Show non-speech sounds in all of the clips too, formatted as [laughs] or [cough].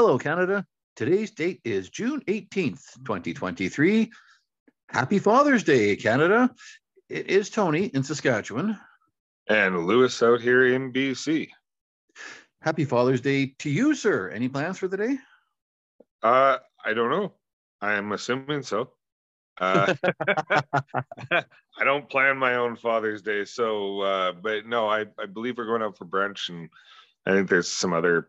Hello, Canada. Today's date is June 18th, 2023. Happy Father's Day, Canada. It is Tony in Saskatchewan. And Lewis out here in BC. Happy Father's Day to you, sir. Any plans for the day? Uh, I don't know. I am assuming so. Uh, [laughs] I don't plan my own Father's Day, so uh, but no, I, I believe we're going out for brunch, and I think there's some other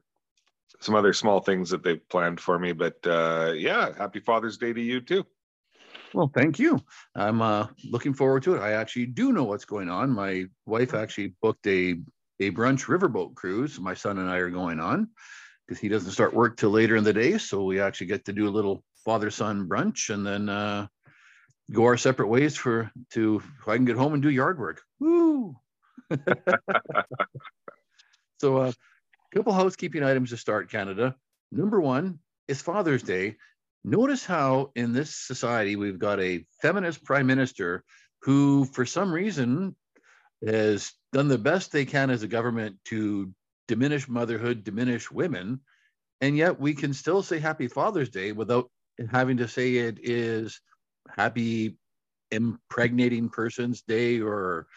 some other small things that they've planned for me. But uh, yeah, happy Father's Day to you too. Well, thank you. I'm uh, looking forward to it. I actually do know what's going on. My wife actually booked a a brunch riverboat cruise. My son and I are going on because he doesn't start work till later in the day, so we actually get to do a little father son brunch and then uh, go our separate ways for to I can get home and do yard work. Woo! [laughs] so uh, couple housekeeping items to start, Canada. Number one is Father's Day. Notice how in this society we've got a feminist prime minister who, for some reason, has done the best they can as a government to diminish motherhood, diminish women, and yet we can still say Happy Father's Day without having to say it is Happy Impregnating Person's Day or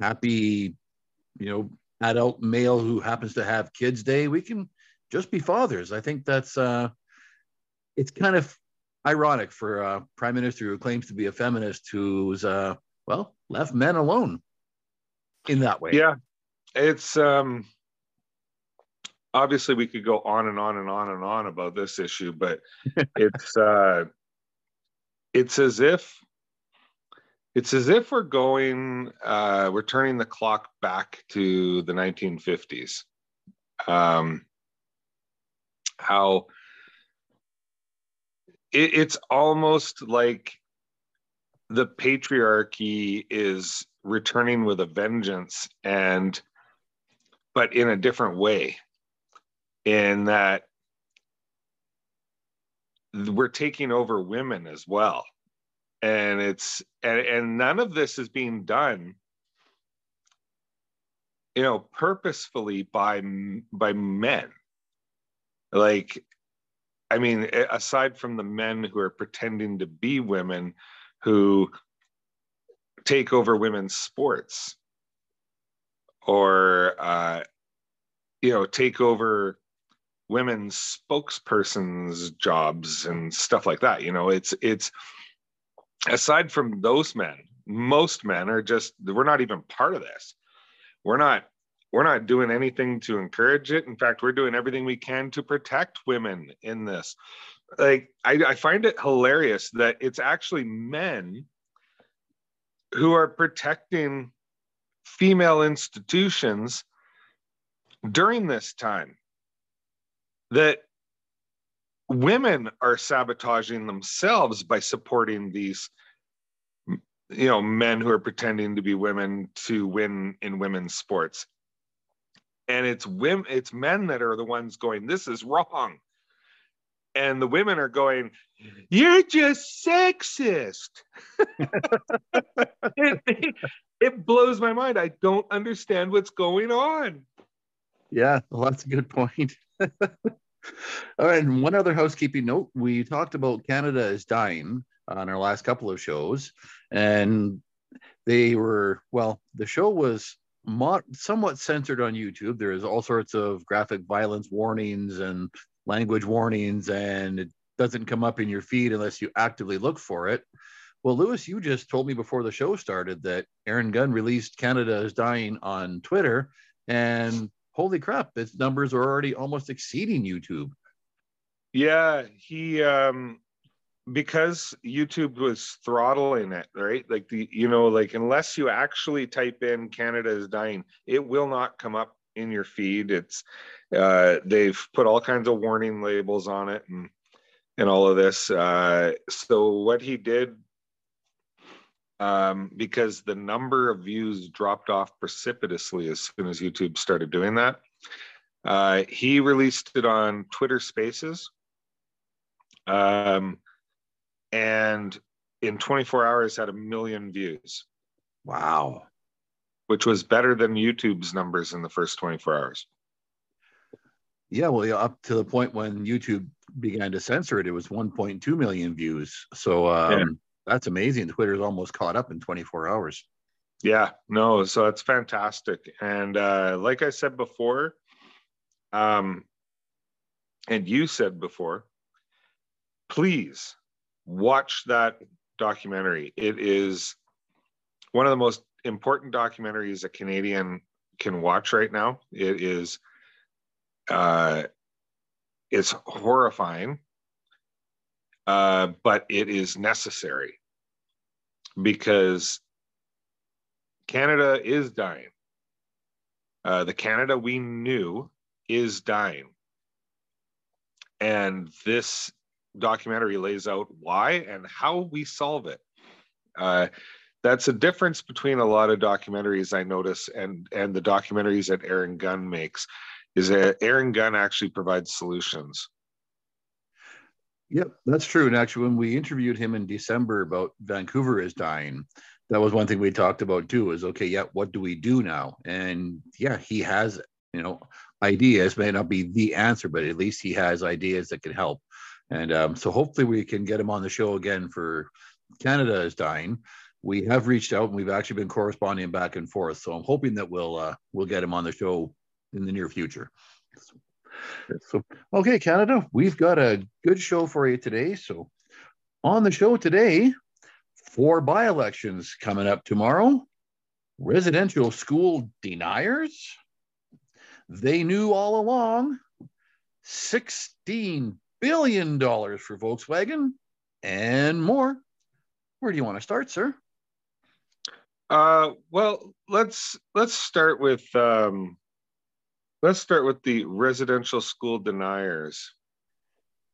Happy, you know, adult male who happens to have kids day. We can just be fathers. I think that's uh, it's kind of ironic for a prime minister who claims to be a feminist who's uh, well left men alone in that way. Yeah, it's um, obviously we could go on and on and on and on about this issue, but [laughs] it's uh, it's as if it's as if we're going uh, we're turning the clock back to the 1950s um, how it, it's almost like the patriarchy is returning with a vengeance and but in a different way in that we're taking over women as well and it's and, and none of this is being done you know purposefully by by men. Like i mean aside from the men who are pretending to be women who take over women's sports or uh, you know take over women's spokespersons jobs and stuff like that you know it's it's aside from those men most men are just we're not even part of this. We're not we're not doing anything to encourage it. In fact we're doing everything we can to protect women in this. Like I, I find it hilarious that it's actually men who are protecting female institutions during this time that women are sabotaging themselves by supporting these you know men who are pretending to be women to win in women's sports. And it's women it's men that are the ones going this is wrong. And the women are going you're just sexist. It, [laughs] it blows my mind. I don't understand what's going on. Yeah well that's a good point [laughs] all right. And one other housekeeping note we talked about Canada is dying on our last couple of shows. And they were, well, the show was somewhat censored on YouTube. There is all sorts of graphic violence warnings and language warnings, and it doesn't come up in your feed unless you actively look for it. Well, Lewis, you just told me before the show started that Aaron Gunn released Canada is Dying on Twitter, and holy crap, its numbers are already almost exceeding YouTube. Yeah, he um because YouTube was throttling it, right? Like the you know, like unless you actually type in Canada is dying, it will not come up in your feed. It's uh they've put all kinds of warning labels on it and and all of this. Uh so what he did um, because the number of views dropped off precipitously as soon as YouTube started doing that. Uh, he released it on Twitter Spaces. Um, and in 24 hours had a million views. Wow. which was better than YouTube's numbers in the first 24 hours. Yeah, well, yeah, up to the point when YouTube began to censor it, it was 1.2 million views. So um. That's amazing. Twitter's almost caught up in 24 hours. Yeah, no, so it's fantastic. And uh, like I said before, um, and you said before, please watch that documentary. It is one of the most important documentaries a Canadian can watch right now. It is uh it's horrifying. Uh, but it is necessary because Canada is dying. Uh, the Canada we knew is dying. And this documentary lays out why and how we solve it. Uh, that's a difference between a lot of documentaries I notice and and the documentaries that Aaron Gunn makes is that Aaron Gunn actually provides solutions. Yep, that's true. And actually, when we interviewed him in December about Vancouver is dying, that was one thing we talked about too. Is okay, yeah, what do we do now? And yeah, he has you know ideas may not be the answer, but at least he has ideas that can help. And um, so hopefully we can get him on the show again for Canada is dying. We have reached out and we've actually been corresponding back and forth. So I'm hoping that we'll uh, we'll get him on the show in the near future. So okay, Canada, we've got a good show for you today. So on the show today, four by-elections coming up tomorrow. Residential school deniers. They knew all along. 16 billion dollars for Volkswagen and more. Where do you want to start, sir? Uh, well, let's let's start with um, let's start with the residential school deniers.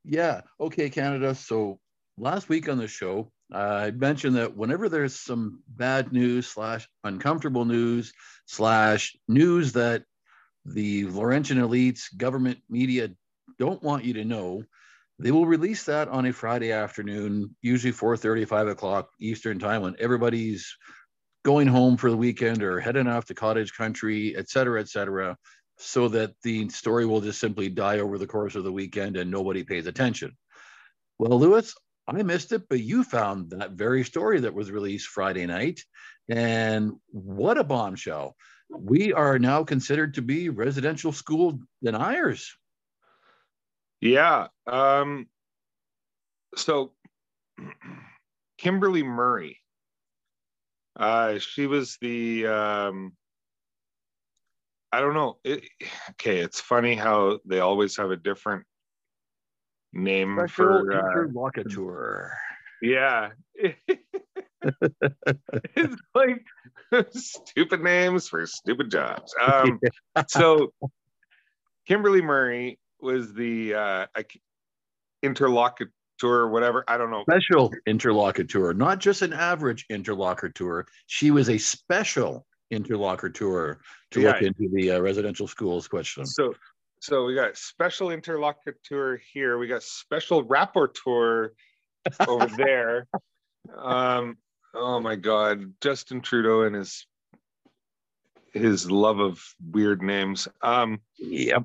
Yeah. Okay, Canada. So last week on the show, uh, I mentioned that whenever there's some bad news slash uncomfortable news slash news that the Laurentian elites, government media don't want you to know, they will release that on a Friday afternoon, usually 4:30, 5 o'clock Eastern time when everybody's going home for the weekend or heading off to cottage country, et cetera, et cetera, so that the story will just simply die over the course of the weekend and nobody pays attention. Well, Lewis, I missed it, but you found that very story that was released Friday night. And what a bombshell. We are now considered to be residential school deniers. Yeah. Um, so Kimberly Murray, uh, she was the, um, I don't know. It, okay, it's funny how they always have a different name Special for uh, interlocutor. Yeah. [laughs] it's like stupid names for stupid jobs. Um, [laughs] so Kimberly Murray was the uh, interlocutor or whatever. I don't know. Special interlocutor, not just an average interlocutor. She was a special interlocutor tour to yeah. look into the uh, residential schools question. So, so we got special interlocutor here. We got special rapporteur over [laughs] there. Um, oh my God, Justin Trudeau and his his love of weird names. Um, yep.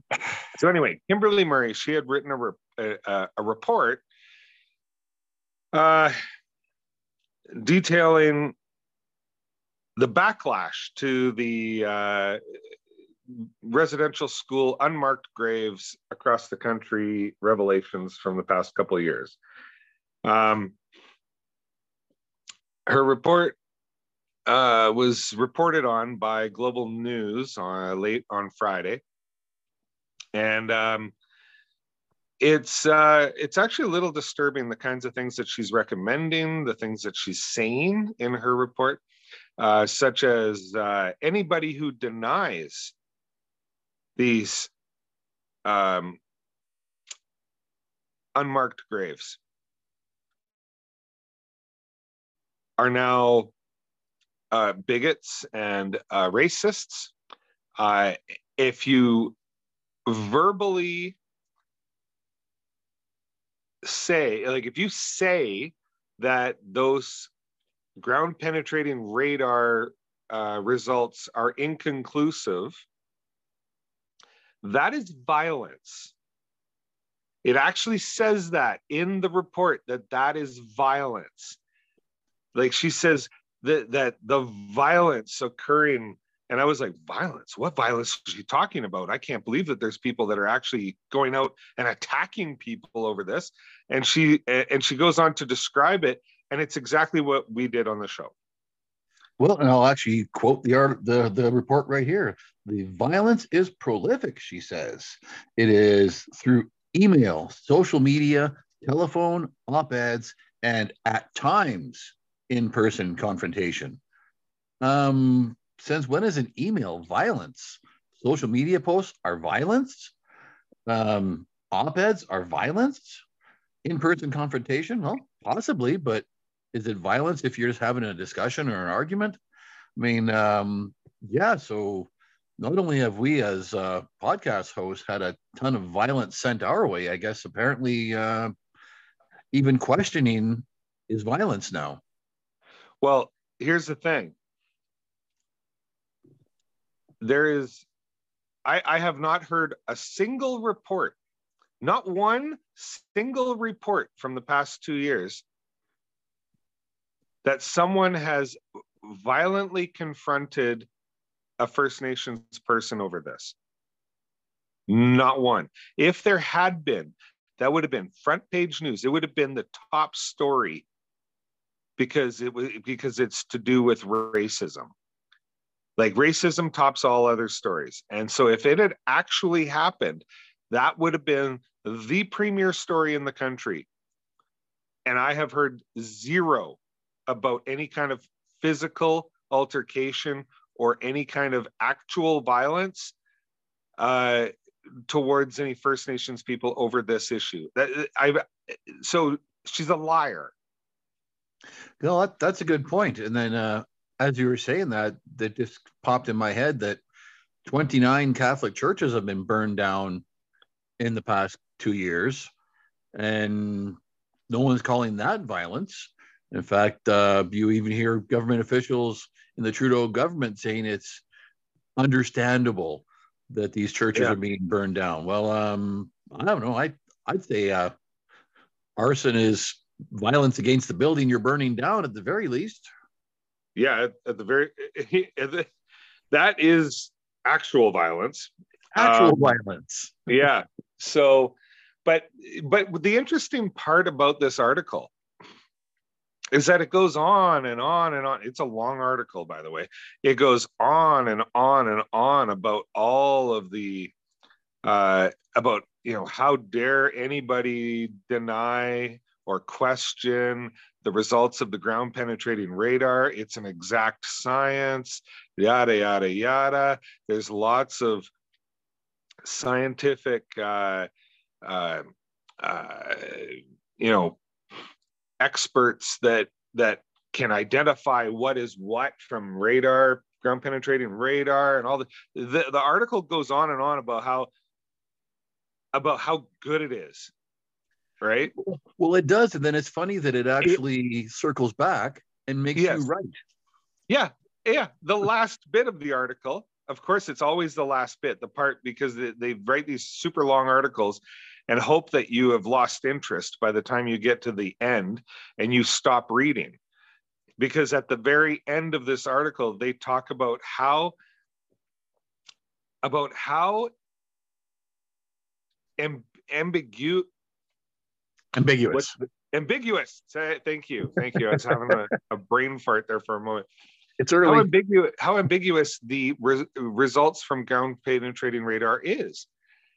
So anyway, Kimberly Murray, she had written a, re- a, a report uh, detailing the backlash to the uh, residential school unmarked graves across the country revelations from the past couple of years. Um, her report uh, was reported on by Global News on late on Friday, and um, it's uh, it's actually a little disturbing the kinds of things that she's recommending, the things that she's saying in her report, uh, such as uh, anybody who denies these um, unmarked graves are now uh, bigots and uh, racists. Uh, if you verbally say, like, if you say that those ground penetrating radar uh, results are inconclusive, that is violence. It actually says that in the report that that is violence. Like she says that that the violence occurring and I was like, violence? What violence is she talking about? I can't believe that there's people that are actually going out and attacking people over this. And she and she goes on to describe it, and it's exactly what we did on the show. Well, and I'll actually quote the art, the the report right here. The violence is prolific, she says. It is through email, social media, telephone, op-eds, and at times in-person confrontation. Um, since when is an email violence? Social media posts are violence. Um, op-eds are violence. In-person confrontation, well, possibly, but is it violence if you're just having a discussion or an argument? I mean, um, yeah. So not only have we as uh, podcast hosts had a ton of violence sent our way, I guess apparently uh, even questioning is violence now. Well, here's the thing. There is, I, I have not heard a single report, not one single report from the past two years that someone has violently confronted a First Nations person over this. Not one. If there had been, that would have been front page news. It would have been the top story because it was because it's to do with racism. Like racism tops all other stories. And so if it had actually happened, that would have been the premier story in the country. And I have heard zero about any kind of physical altercation or any kind of actual violence uh, towards any First Nations people over this issue. That I so she's a liar. No, that, that's a good point. And then uh, as you were saying that, that just popped in my head that 29 Catholic churches have been burned down in the past two years, and no one's calling that violence. In fact, uh, you even hear government officials in the Trudeau government saying it's understandable that these churches yeah. are being burned down. Well, um, I don't know. I I'd say uh, arson is violence against the building you're burning down at the very least. Yeah, at, at the very [laughs] at the, that is actual violence. Actual um, violence. yeah. So, but but the interesting part about this article is that it goes on and on and on. It's a long article, by the way. It goes on and on and on about all of the uh, about you know how dare anybody deny or question the results of the ground penetrating radar. It's an exact science, yada yada yada. There's lots of scientific, uh, uh, uh, you know, experts that that can identify what is what from radar ground penetrating radar and all the, the the article goes on and on about how about how good it is right? Well it does. And then it's funny that it actually it, circles back and makes yes. you right yeah. Yeah. The last bit of the article of course it's always the last bit the part because they, they write these super long articles and hope that you have lost interest by the time you get to the end and you stop reading. Because at the very end of this article, they talk about how about how amb- ambigu- ambiguous. ambiguous. Thank you. Thank you. I was having a, a, brain fart there for a moment. It's early. How ambiguous how ambiguous the re- results from ground penetrating radar is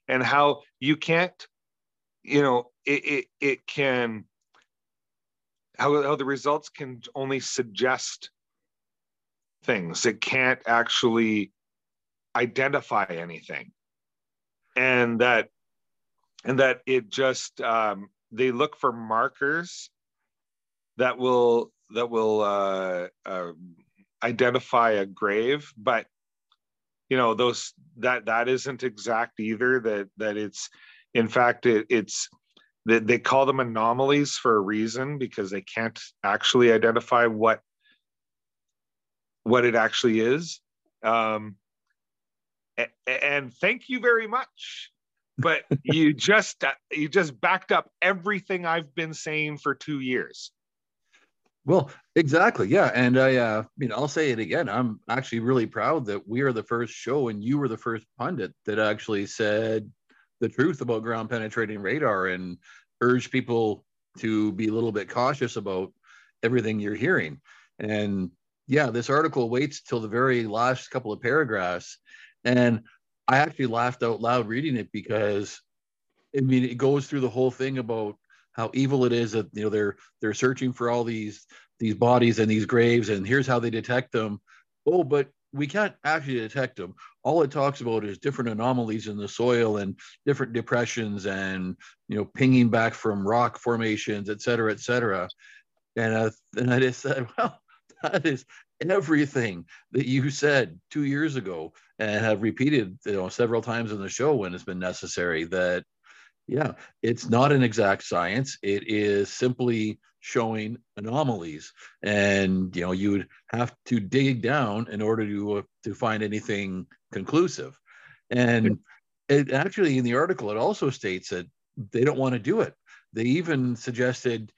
and how you can't you know it, it, it can how, how the results can only suggest things. It can't actually identify anything. And that and that it just um, they look for markers that will that will uh, uh, identify a grave but you know those that that isn't exact either that that it's in fact, it, it's they, they call them anomalies for a reason because they can't actually identify what what it actually is. Um, and thank you very much. But [laughs] you just uh, you just backed up everything I've been saying for two years. Well, exactly. Yeah. And I, uh, you know, I'll say it again. I'm actually really proud that we are the first show and you were the first pundit that actually said the truth about ground penetrating radar and urge people to be a little bit cautious about everything you're hearing. And yeah, this article waits till the very last couple of paragraphs. And I actually laughed out loud reading it because I mean, it goes through the whole thing about how evil it is that you know they're they're searching for all these these bodies and these graves and here's how they detect them oh but we can't actually detect them all it talks about is different anomalies in the soil and different depressions and you know pinging back from rock formations et cetera et cetera. And, uh, and i just said [laughs] well that is everything that you said two years ago. And have repeated you know several times in the show when it's been necessary that yeah, it's not an exact science. It is simply showing anomalies, and you know you would have to dig down in order to uh, to find anything conclusive. And it actually in the article it also states that they don't want to do it. They even suggested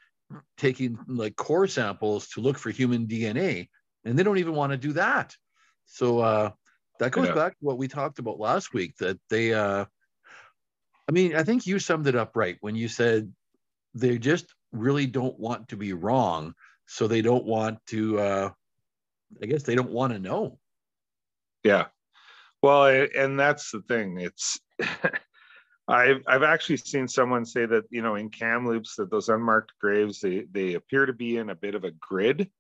taking like core samples to look for human DNA, and they don't even want to do that. So uh, that goes yeah. back to what we talked about last week that they uh, I mean, I think you summed it up right when you said they just really don't want to be wrong. So they don't want to, uh, I guess they don't want to know. Yeah. Well, and that's the thing. It's, [laughs] I've, I've actually seen someone say that, you know, in Kamloops that those unmarked graves, they, they appear to be in a bit of a grid.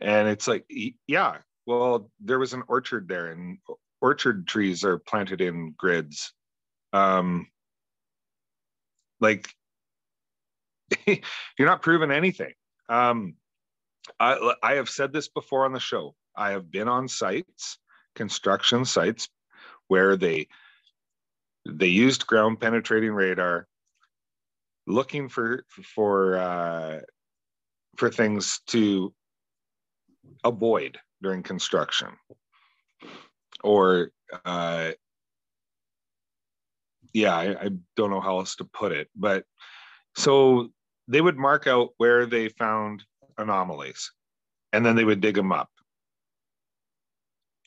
And it's like, yeah, well, there was an orchard there and orchard trees are planted in grids um like [laughs] you're not proving anything. Um I, I have said this before on the show. I have been on sites construction sites where they they used ground penetrating radar looking for for uh, for things to avoid during construction. Or uh, yeah, I, I don't know how else to put it, but so they would mark out where they found anomalies and then they would dig them up.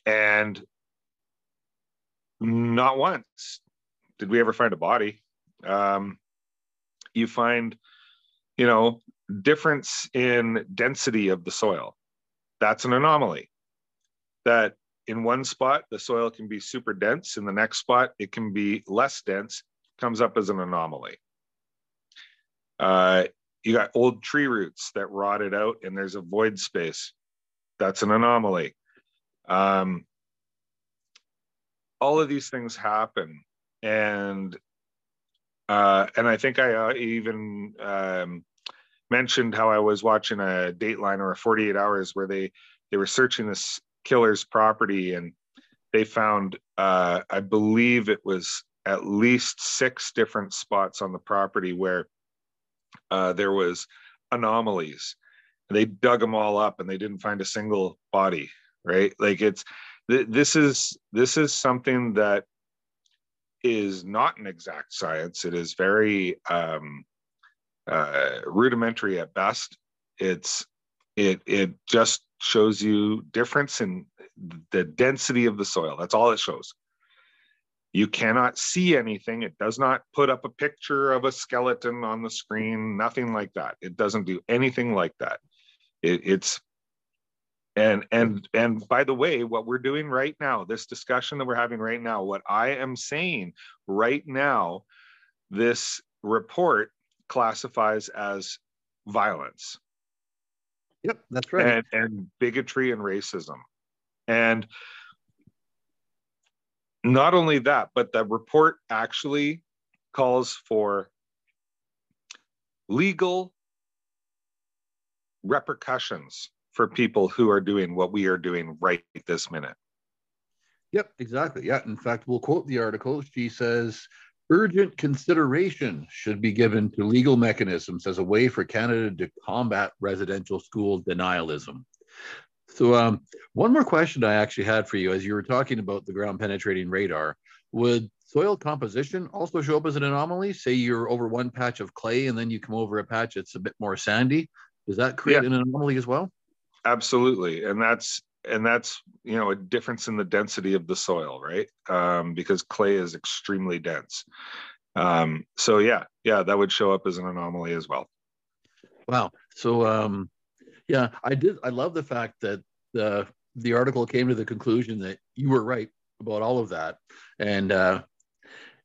And not once did we ever find a body. Um, you find, you know, difference in density of the soil. That's an anomaly. That in one spot, the soil can be super dense. In the next spot, it can be less dense, comes up as an anomaly. Uh, you got old tree roots that rotted out and there's a void space. That's an anomaly. Um, all of these things happen. And uh, and I think I uh, even um, mentioned how I was watching a Dateline or a 48 Hours where they they were searching this killer's property and they found uh, i believe it was at least six different spots on the property where uh, there was anomalies they dug them all up and they didn't find a single body right like it's th- this is this is something that is not an exact science it is very um, uh, rudimentary at best it's it it just shows you difference in the density of the soil. That's all it shows. You cannot see anything. It does not put up a picture of a skeleton on the screen, nothing like that. It doesn't do anything like that. It, it's and and and by the way what we're doing right now this discussion that we're having right now what i am saying right now this report classifies as violence Yep, that's right. And, and bigotry and racism. And not only that, but the report actually calls for legal repercussions for people who are doing what we are doing right this minute. Yep, exactly. Yeah. In fact, we'll quote the article. She says urgent consideration should be given to legal mechanisms as a way for Canada to combat residential school denialism. So, um, one more question I actually had for you as you were talking about the ground penetrating radar. Would soil composition also show up as an anomaly? Say you're over one patch of clay and then you come over a patch that's a bit more sandy. Does that create yeah. an anomaly as well? Absolutely, and that's and that's you know a difference in the density of the soil, right? Um, because clay is extremely dense. Um, so yeah, yeah, that would show up as an anomaly as well. Wow. So um, yeah, I did. I love the fact that the the article came to the conclusion that you were right about all of that, and uh,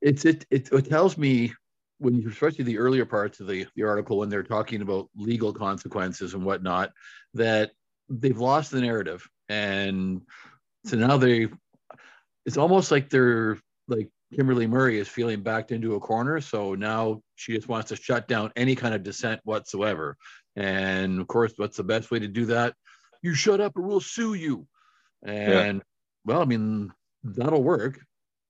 it's it, it it tells me when you especially the earlier parts of the the article when they're talking about legal consequences and whatnot that they've lost the narrative and so now they it's almost like they're like Kimberly Murray is feeling backed into a corner. So now she just wants to shut down any kind of dissent whatsoever. And of course, what's the best way to do that? You shut up or we'll sue you. And yeah. well, I mean, that'll work,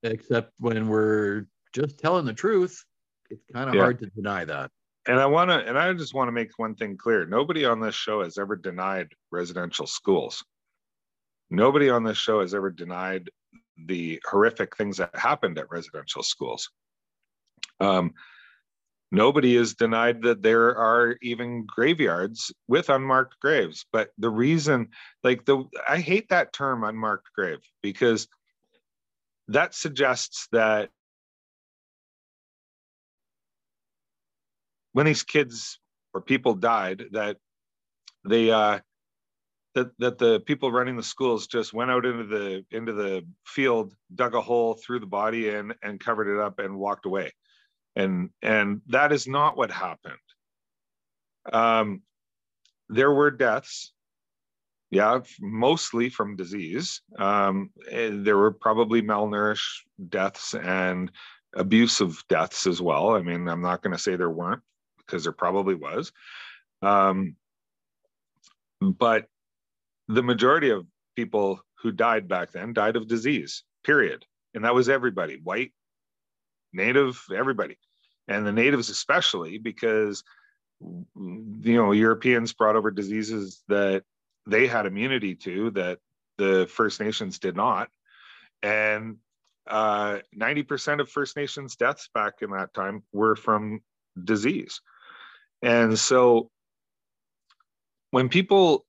except when we're just telling the truth, it's kind of yeah. hard to deny that. And I want to, and I just want to make one thing clear nobody on this show has ever denied residential schools. Nobody on this show has ever denied the horrific things that happened at residential schools. Um, nobody is denied that there are even graveyards with unmarked graves. But the reason, like the, I hate that term unmarked grave because that suggests that when these kids or people died, that they uh, that that the people running the schools just went out into the into the field, dug a hole, threw the body in, and covered it up and walked away, and and that is not what happened. Um, there were deaths, yeah, mostly from disease. Um, there were probably malnourished deaths and abusive deaths as well. I mean, I'm not going to say there weren't because there probably was. Um, but the majority of people who died back then died of disease, period. And that was everybody white, native, everybody. And the natives, especially, because you know Europeans brought over diseases that they had immunity to that the First Nations did not, and uh, 90% of First Nations deaths back in that time were from disease. And so when people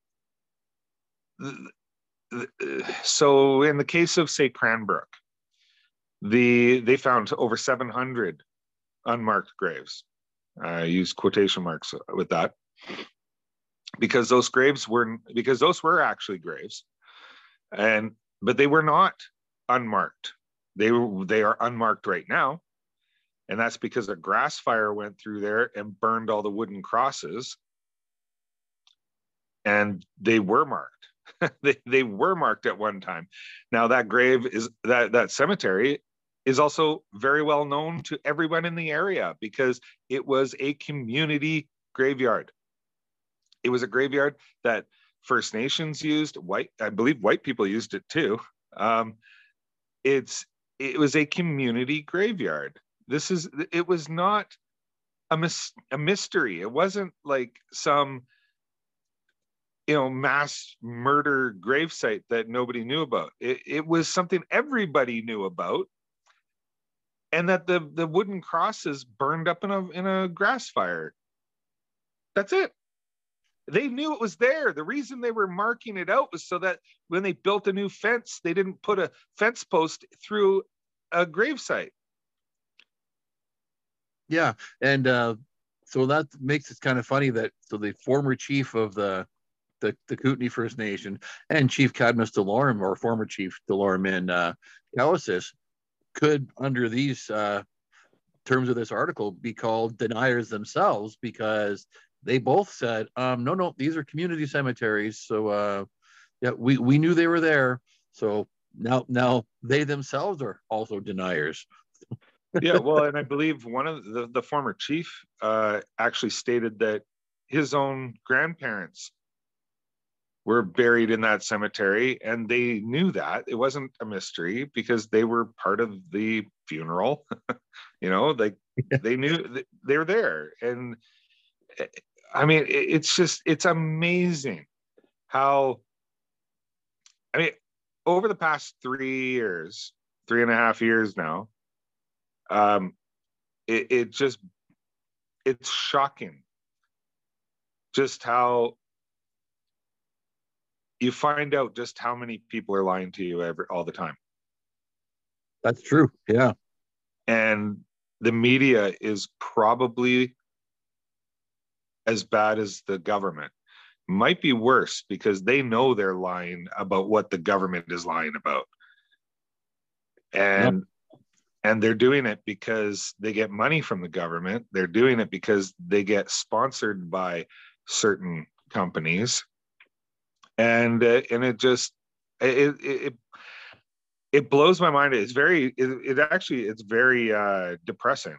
so in the case of say Cranbrook, the they found over 700 unmarked graves. I use quotation marks with that because those graves were because those were actually graves, and but they were not unmarked. They they are unmarked right now, and that's because a grass fire went through there and burned all the wooden crosses, and they were marked [laughs] they, they were marked at one time. Now that grave is that that cemetery is also very well known to everyone in the area because it was a community graveyard. It was a graveyard that First Nations used, white, I believe white people used it too. Um, it's it was a community graveyard. This is it was not a, mis- a mystery. It wasn't like some you know mass murder gravesite that nobody knew about. It, it was something everybody knew about and that the the wooden crosses burned up in a in a grass fire. That's it. They knew it was there. The reason they were marking it out was so that when they built a new fence they didn't put a fence post through a gravesite. Yeah and uh so that makes it kind of funny that so the former chief of the the, the Kootenai First Nation, and Chief Cadmus Delorme, or former Chief Delorme in uh, could, under these uh, terms of this article, be called deniers themselves because they both said, um, no, no, these are community cemeteries. So, uh, yeah, we, we knew they were there. So now, now they themselves are also deniers. [laughs] yeah, well, and I believe one of the, the former chief uh, actually stated that his own grandparents were buried in that cemetery and they knew that. It wasn't a mystery because they were part of the funeral [laughs] you know like they knew they were there. And eh, i mean it's just it's amazing how I mean, over the past three years, three and a half years now, um, it, it just it's shocking just how you find out just how many people are lying to you every all the time. That's true. Yeah. And the media is probably as bad as the government. Might be worse because they know they're lying about what the government is lying about. And yep. and they're doing it because they get money from the government. They're doing it because they get sponsored by certain companies. And uh, and it just it, it it blows my mind. It's very, it, it actually, it's very uh, depressing.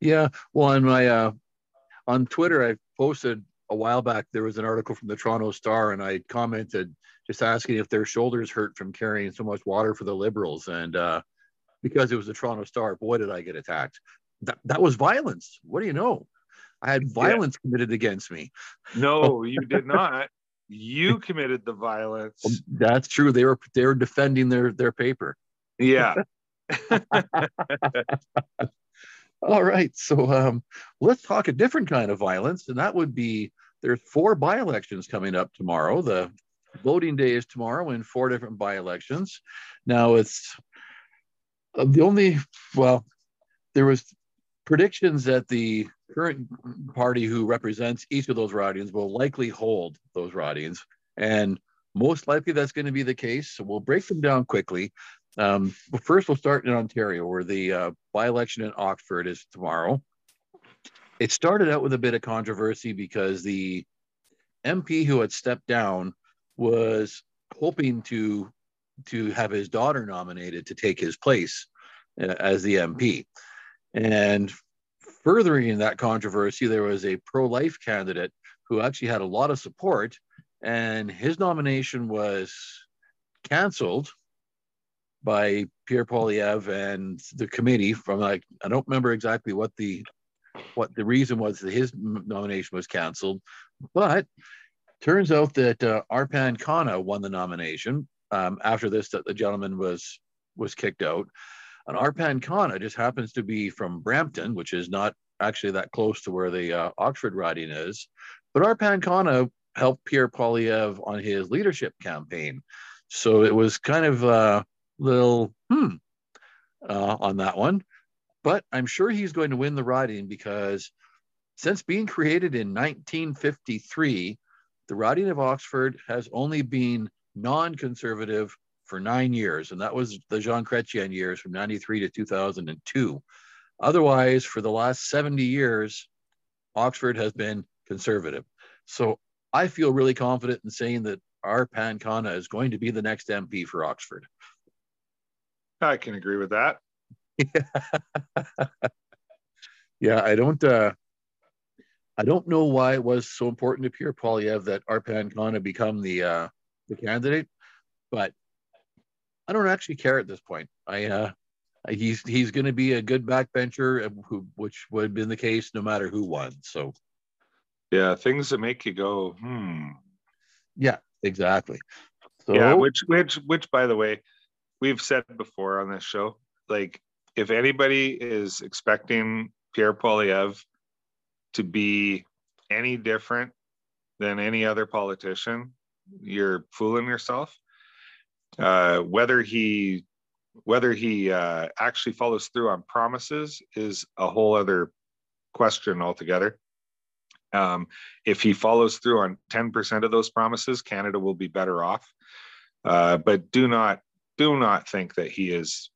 Yeah. Well, on my, uh, on Twitter, I posted a while back, there was an article from the Toronto Star and I commented just asking if their shoulders hurt from carrying so much water for the liberals. And uh, because it was the Toronto Star, boy, did I get attacked. That, that was violence. What do you know? I had violence yeah. committed against me. No, you did not you committed the violence. That's true. They were they were defending their their paper. Yeah. [laughs] [laughs] All right. So um, let's talk a different kind of violence, and that would be there's four by-elections coming up tomorrow. The voting day is tomorrow in four different by-elections. Now it's uh, the only well, there was predictions that the current party who represents each of those ridings will likely hold those ridings. And most likely that's going to be the case. So we'll break them down quickly. Um, but first, we'll start in Ontario, where the uh, by election in Oxford is tomorrow. It started out with a bit of controversy because the MP who had stepped down was hoping to to have his daughter nominated to take his place uh, as the MP. And furthering that controversy, there was a pro life candidate who actually had a lot of support, and his nomination was canceled by Pierre Poilievre and the committee from like I don't remember exactly what the what the reason was that his nomination was canceled, but turns out that uh, Arpan Khanna won the nomination um, after this that the gentleman was was kicked out. And Arpan Khanna just happens to be from Brampton, which is not actually that close to where the uh, Oxford riding is. But Arpan Khanna helped Pierre Poilievre on his leadership campaign. So it was kind of a little hmm uh, on that one. But I'm sure he's going to win the riding because since being created in 1953, the riding of Oxford has only been non conservative for nine years, and that was the Jean Chrétien years from 93 to 2002. Otherwise, for the last 70 years, Oxford has been conservative. So I feel really confident in saying that Arpan Khanna is going to be the next MP for Oxford. I can agree with that. Yeah, [laughs] yeah I don't. Uh, I don't know why it was so important to Pierre Poilievre that Arpan Khanna become the uh, the candidate, but I don't actually care at this point. I uh, he's he's going to be a good backbencher, uh, who, which would have been the case no matter who won. So, yeah, things that make you go, hmm. Yeah, exactly. So, yeah, which which which by the way, we've said before on this show, like if anybody is expecting Pierre Poilievre to be any different than any other politician, you're fooling yourself uh, whether he whether he uh, actually follows through on promises is a whole other question altogether. Um, if he follows through on 10% of those promises, Canada will be better off. Uh, but do not do not think that he is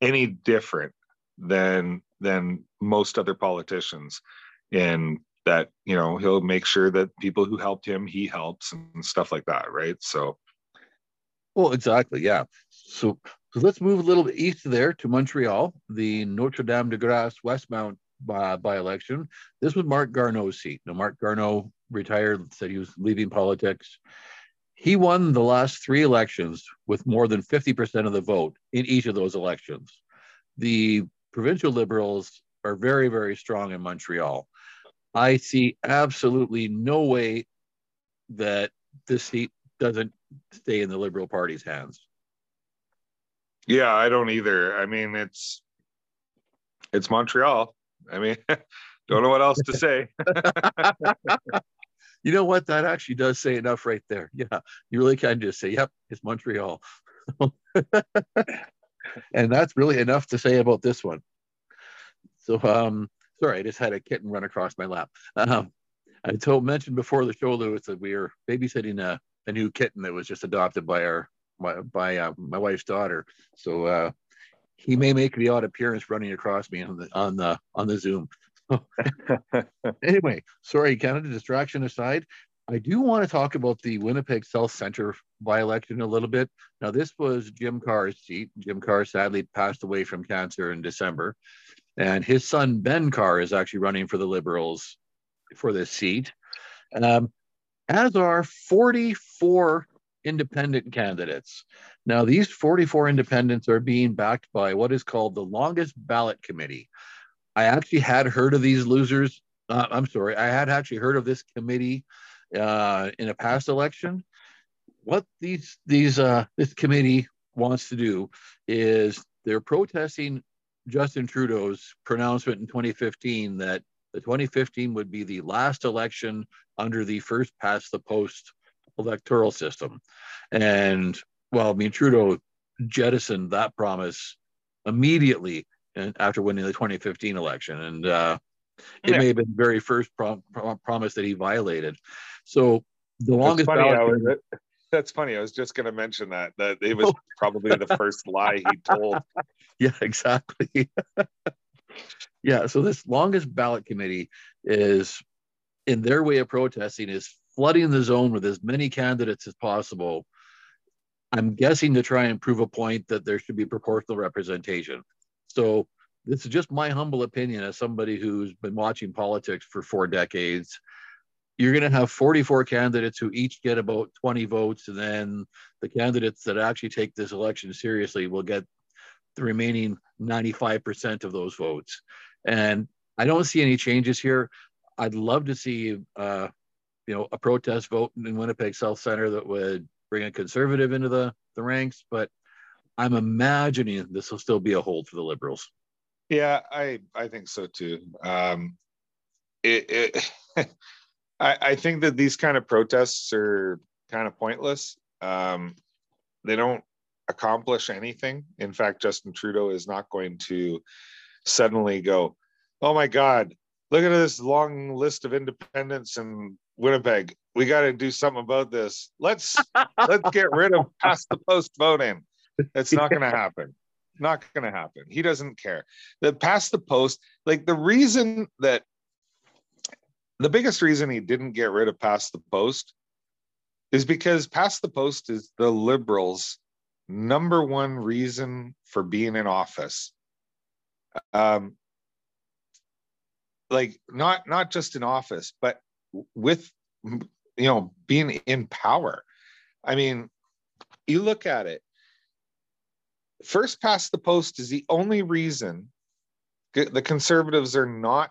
any different than than most other politicians in that you know he'll make sure that people who helped him he helps and stuff like that right so well, exactly. Yeah. So, so let's move a little bit east there to Montreal, the Notre Dame de Grâce Westmount by, by election. This was Marc Garneau's seat. Now, Marc Garneau retired, said he was leaving politics. He won the last three elections with more than 50% of the vote in each of those elections. The provincial liberals are very, very strong in Montreal. I see absolutely no way that this seat doesn't stay in the Liberal Party's hands. Yeah, I don't either. I mean, it's it's Montreal. I mean, [laughs] don't know what else to say. [laughs] you know what? That actually does say enough right there. Yeah, you really can just say, "Yep, it's Montreal," [laughs] and that's really enough to say about this one. So, um, sorry, I just had a kitten run across my lap. Um, I told mentioned before the show, Lewis, that we are babysitting a, a new kitten that was just adopted by our my, by uh, my wife's daughter. So uh, he may make the odd appearance running across me on the on the on the Zoom. [laughs] anyway, sorry, Canada distraction aside, I do want to talk about the Winnipeg South Centre by-election a little bit. Now, this was Jim Carr's seat. Jim Carr sadly passed away from cancer in December, and his son Ben Carr is actually running for the Liberals for this seat. Um, as are 44 independent candidates. Now, these 44 independents are being backed by what is called the longest ballot committee. I actually had heard of these losers. Uh, I'm sorry, I had actually heard of this committee uh, in a past election. What these these uh, this committee wants to do is they're protesting Justin Trudeau's pronouncement in 2015 that the 2015 would be the last election under the first past the post electoral system. And well, I mean, Trudeau jettisoned that promise immediately after winning the 2015 election. And uh, it yeah. may have been the very first prom- prom- promise that he violated. So the longest funny, ballot. Was, [laughs] that's funny. I was just going to mention that that it was [laughs] probably the first lie he told. [laughs] Yeah, exactly. Yeah. So this longest ballot committee is, in their way of protesting, is flooding the zone with as many candidates as possible. I'm guessing to try and prove a point that there should be proportional representation. So this is just my humble opinion as somebody who's been watching politics for four decades. You're going to have 44 candidates who each get about 20 votes, and then the candidates that actually take this election seriously will get the remaining 95% of those votes. And I don't see any changes here. I'd love to see, uh, you know, a protest vote in Winnipeg South Centre that would bring a conservative into the, the ranks, but I'm imagining this will still be a hold for the Liberals. Yeah, I I think so too. Um, it, it [laughs] I, I think that these kind of protests are kind of pointless. Um, they don't accomplish anything. In fact, Justin Trudeau is not going to suddenly go, "Oh my God, look at this long list of independents in Winnipeg. We got to do something about this. Let's let's get rid of [laughs] past the post voting." That's not going to happen not going to happen. He doesn't care. The past the post, like the reason that the biggest reason he didn't get rid of past the post is because past the post is the liberals' number one reason for being in office. Um, like not not just in office, but with you know being in power. I mean, you look at it first past the post is the only reason the conservatives are not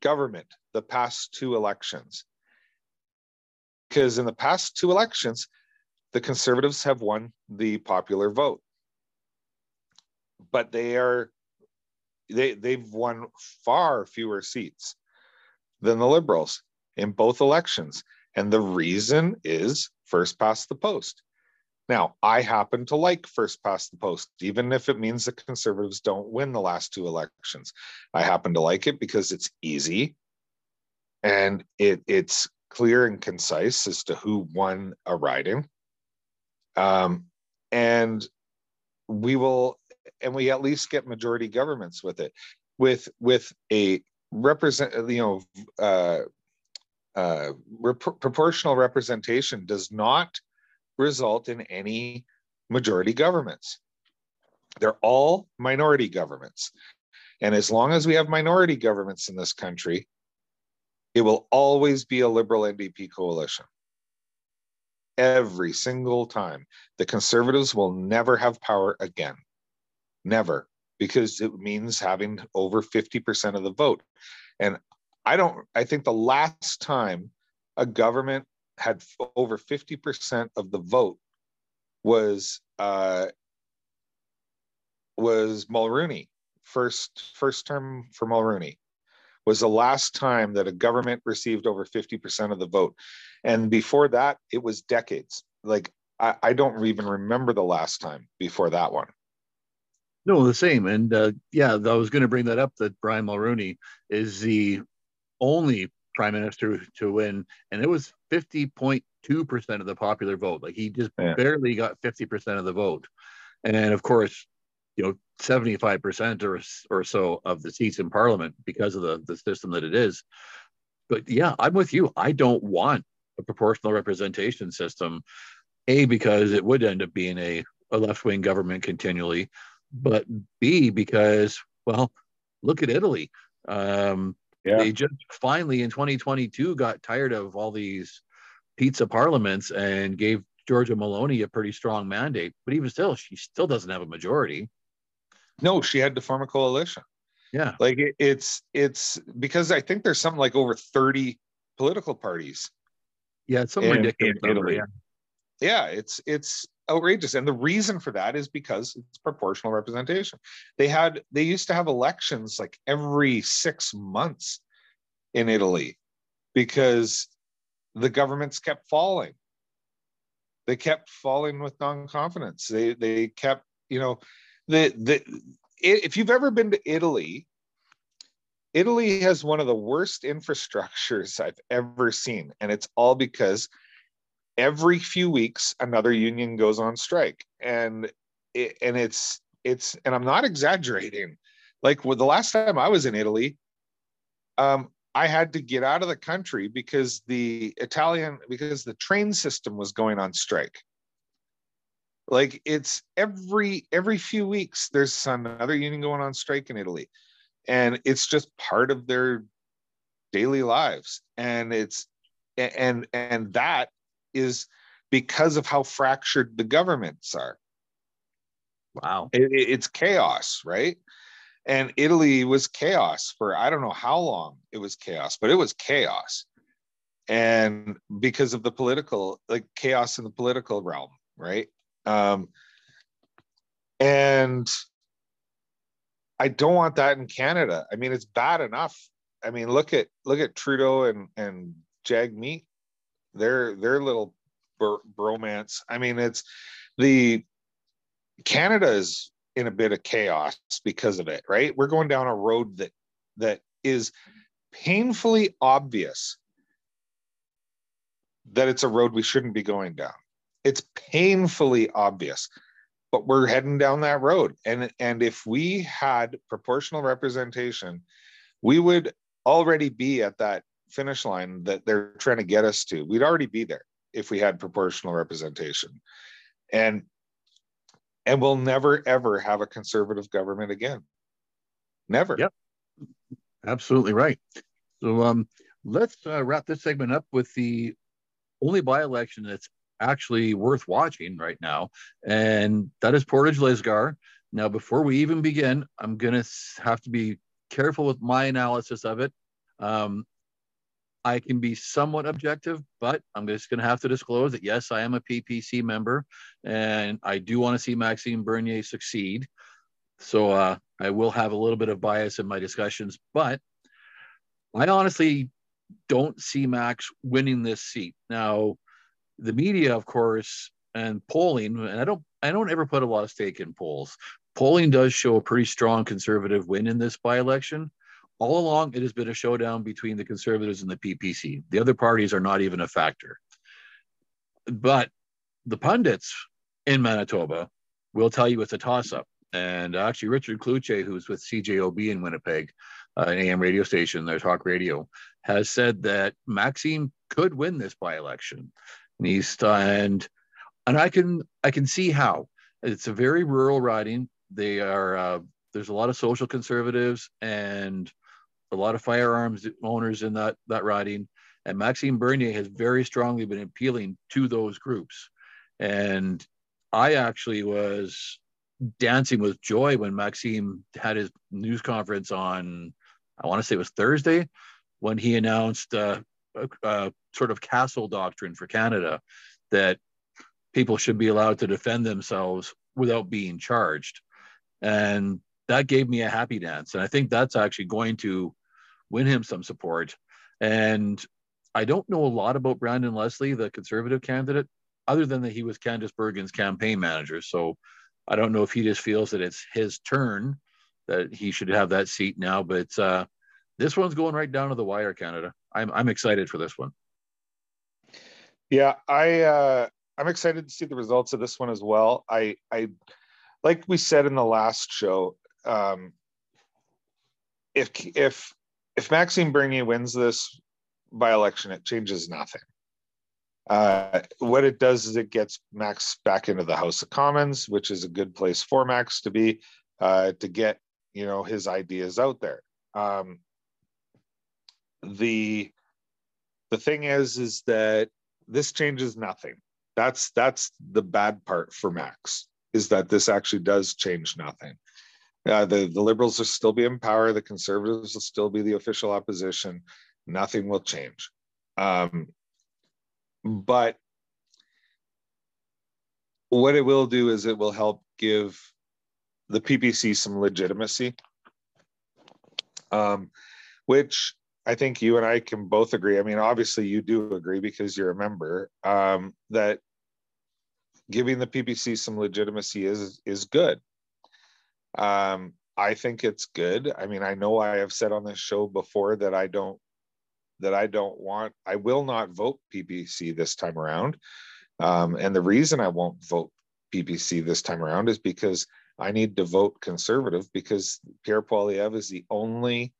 government the past two elections. Because in the past two elections, the conservatives have won the popular vote. But they are they they've won far fewer seats than the liberals in both elections. And the reason is first past the post. Now, I happen to like first past the post, even if it means the conservatives don't win the last two elections. I happen to like it because it's easy and it, it's clear and concise as to who won a riding. Um, and we will, and we at least get majority governments with it. With with a represent, you know, uh, uh, rep- proportional representation does not result in any majority governments. They're all minority governments. And as long as we have minority governments in this country, it will always be a liberal NDP coalition. Every single time. The conservatives will never have power again. Never. Because it means having over 50% of the vote. And I don't, I think the last time a government had over 50% of the vote was uh, was Mulroney. First first term for Mulroney was the last time that a government received over 50% of the vote. And before that, it was decades. Like I, I don't even remember the last time before that one. No, the same. And uh, yeah, I was going to bring that up that Brian Mulroney is the only prime minister to win, and it was 50.2% of the popular vote. Like he just yeah. barely got 50% of the vote. And of course, you know, 75% or, or so of the seats in parliament because of the, the system that it is. But yeah, I'm with you. I don't want a proportional representation system. A, because it would end up being a, a left wing government continually, but B, because, well, look at Italy. Um, yeah. They just finally in 2022 got tired of all these pizza parliaments and gave Giorgia Meloni a pretty strong mandate. But even still, she still doesn't have a majority. No, she had to form a coalition. Yeah. Like it, it's it's because I think there's something like over 30 political parties. Yeah, it's something in, ridiculous. In Italy. Yeah. yeah, it's it's outrageous. And the reason for that is because it's proportional representation. They had they used to have elections like every six months in Italy because the governments kept falling. They kept falling with non-confidence. They they kept, you know, the the if you've ever been to Italy, Italy has one of the worst infrastructures I've ever seen. And it's all because every few weeks another union goes on strike. And it, and it's it's and i'm not exaggerating. Like with the last time i was in italy um i had to get out of the country because the italian because the train system was going on strike like it's every every few weeks there's another union going on strike in italy and it's just part of their daily lives and it's and and that is because of how fractured the governments are. Wow. It, it's chaos, right? And Italy was chaos for I don't know how long it was chaos, but it was chaos. And because of the political, like chaos in the political realm, right? Um, and I don't want that in Canada. I mean, it's bad enough. I mean, look at look at Trudeau and and Jagmeet their their little bromance. I mean, it's the Canada is in a bit of chaos because of it, right? We're going down a road that that is painfully obvious that it's a road we shouldn't be going down. It's painfully obvious, but we're heading down that road. And and if we had proportional representation, we would already be at that finish line that they're trying to get us to. We'd already be there if we had proportional representation. And and we'll never ever have a conservative government again. Never. Yep. Absolutely right. So um let's uh, wrap this segment up with the only by-election that's actually worth watching right now, and that is Portage Lisgar. Now, before we even begin, I'm gonna have to be careful with my analysis of it. Um, I can be somewhat objective, but I'm just going to have to disclose that yes, I am a PPC member, and I do want to see Maxime Bernier succeed. So uh, I will have a little bit of bias in my discussions, but I honestly don't see Max winning this seat. Now, the media, of course, and polling, and I don't, I don't ever put a lot of stake in polls. Polling does show a pretty strong conservative win in this by-election all along, it has been a showdown between the conservatives and the PPC. The other parties are not even a factor. But the pundits in Manitoba will tell you it's a toss up. And actually, Richard Cloutier, who's with CJOB in Winnipeg, uh, an AM radio station, their talk radio, has said that Maxime could win this by election. He's and and I can I can see how it's a very rural riding. They are uh, there's a lot of social conservatives and a lot of firearms owners in that that riding, and Maxime Bernier has very strongly been appealing to those groups. And I actually was dancing with joy when Maxime had his news conference on, I want to say it was Thursday, when he announced uh, a, sort of castle doctrine for Canada that people should be allowed to defend themselves without being charged. And that gave me a happy dance. And I think that's actually going to win him some support. And I don't know a lot about Branden Leslie, the conservative candidate, other than that he was Candice Bergen's campaign manager. So I don't know if he just feels that it's his turn that he should have that seat now. But uh, this one's going right down to the wire, Canada. I'm I'm excited for this one. Yeah, I uh, I'm excited to see the results of this one as well. I I like we said in the last show, um, if if if Maxime Bernier wins this by election, it changes nothing. Uh, what it does is it gets Max back into the House of Commons, which is a good place for Max to be uh, to get you know his ideas out there. Um, the the thing is, is that this changes nothing. That's that's the bad part for Max is that this actually does change nothing. Uh, the the liberals will still be in power. The conservatives will still be the official opposition. Nothing will change. Um, but what it will do is it will help give the PPC some legitimacy, um, which I think you and I can both agree. I mean, obviously, you do agree because you're a member um, that giving the PPC some legitimacy is is good. Um, I think it's good. I mean, I know I have said on this show before that I don't that I don't want. I will not vote PPC this time around, um, and the reason I won't vote PPC this time around is because I need to vote conservative because Pierre Poilievre is the only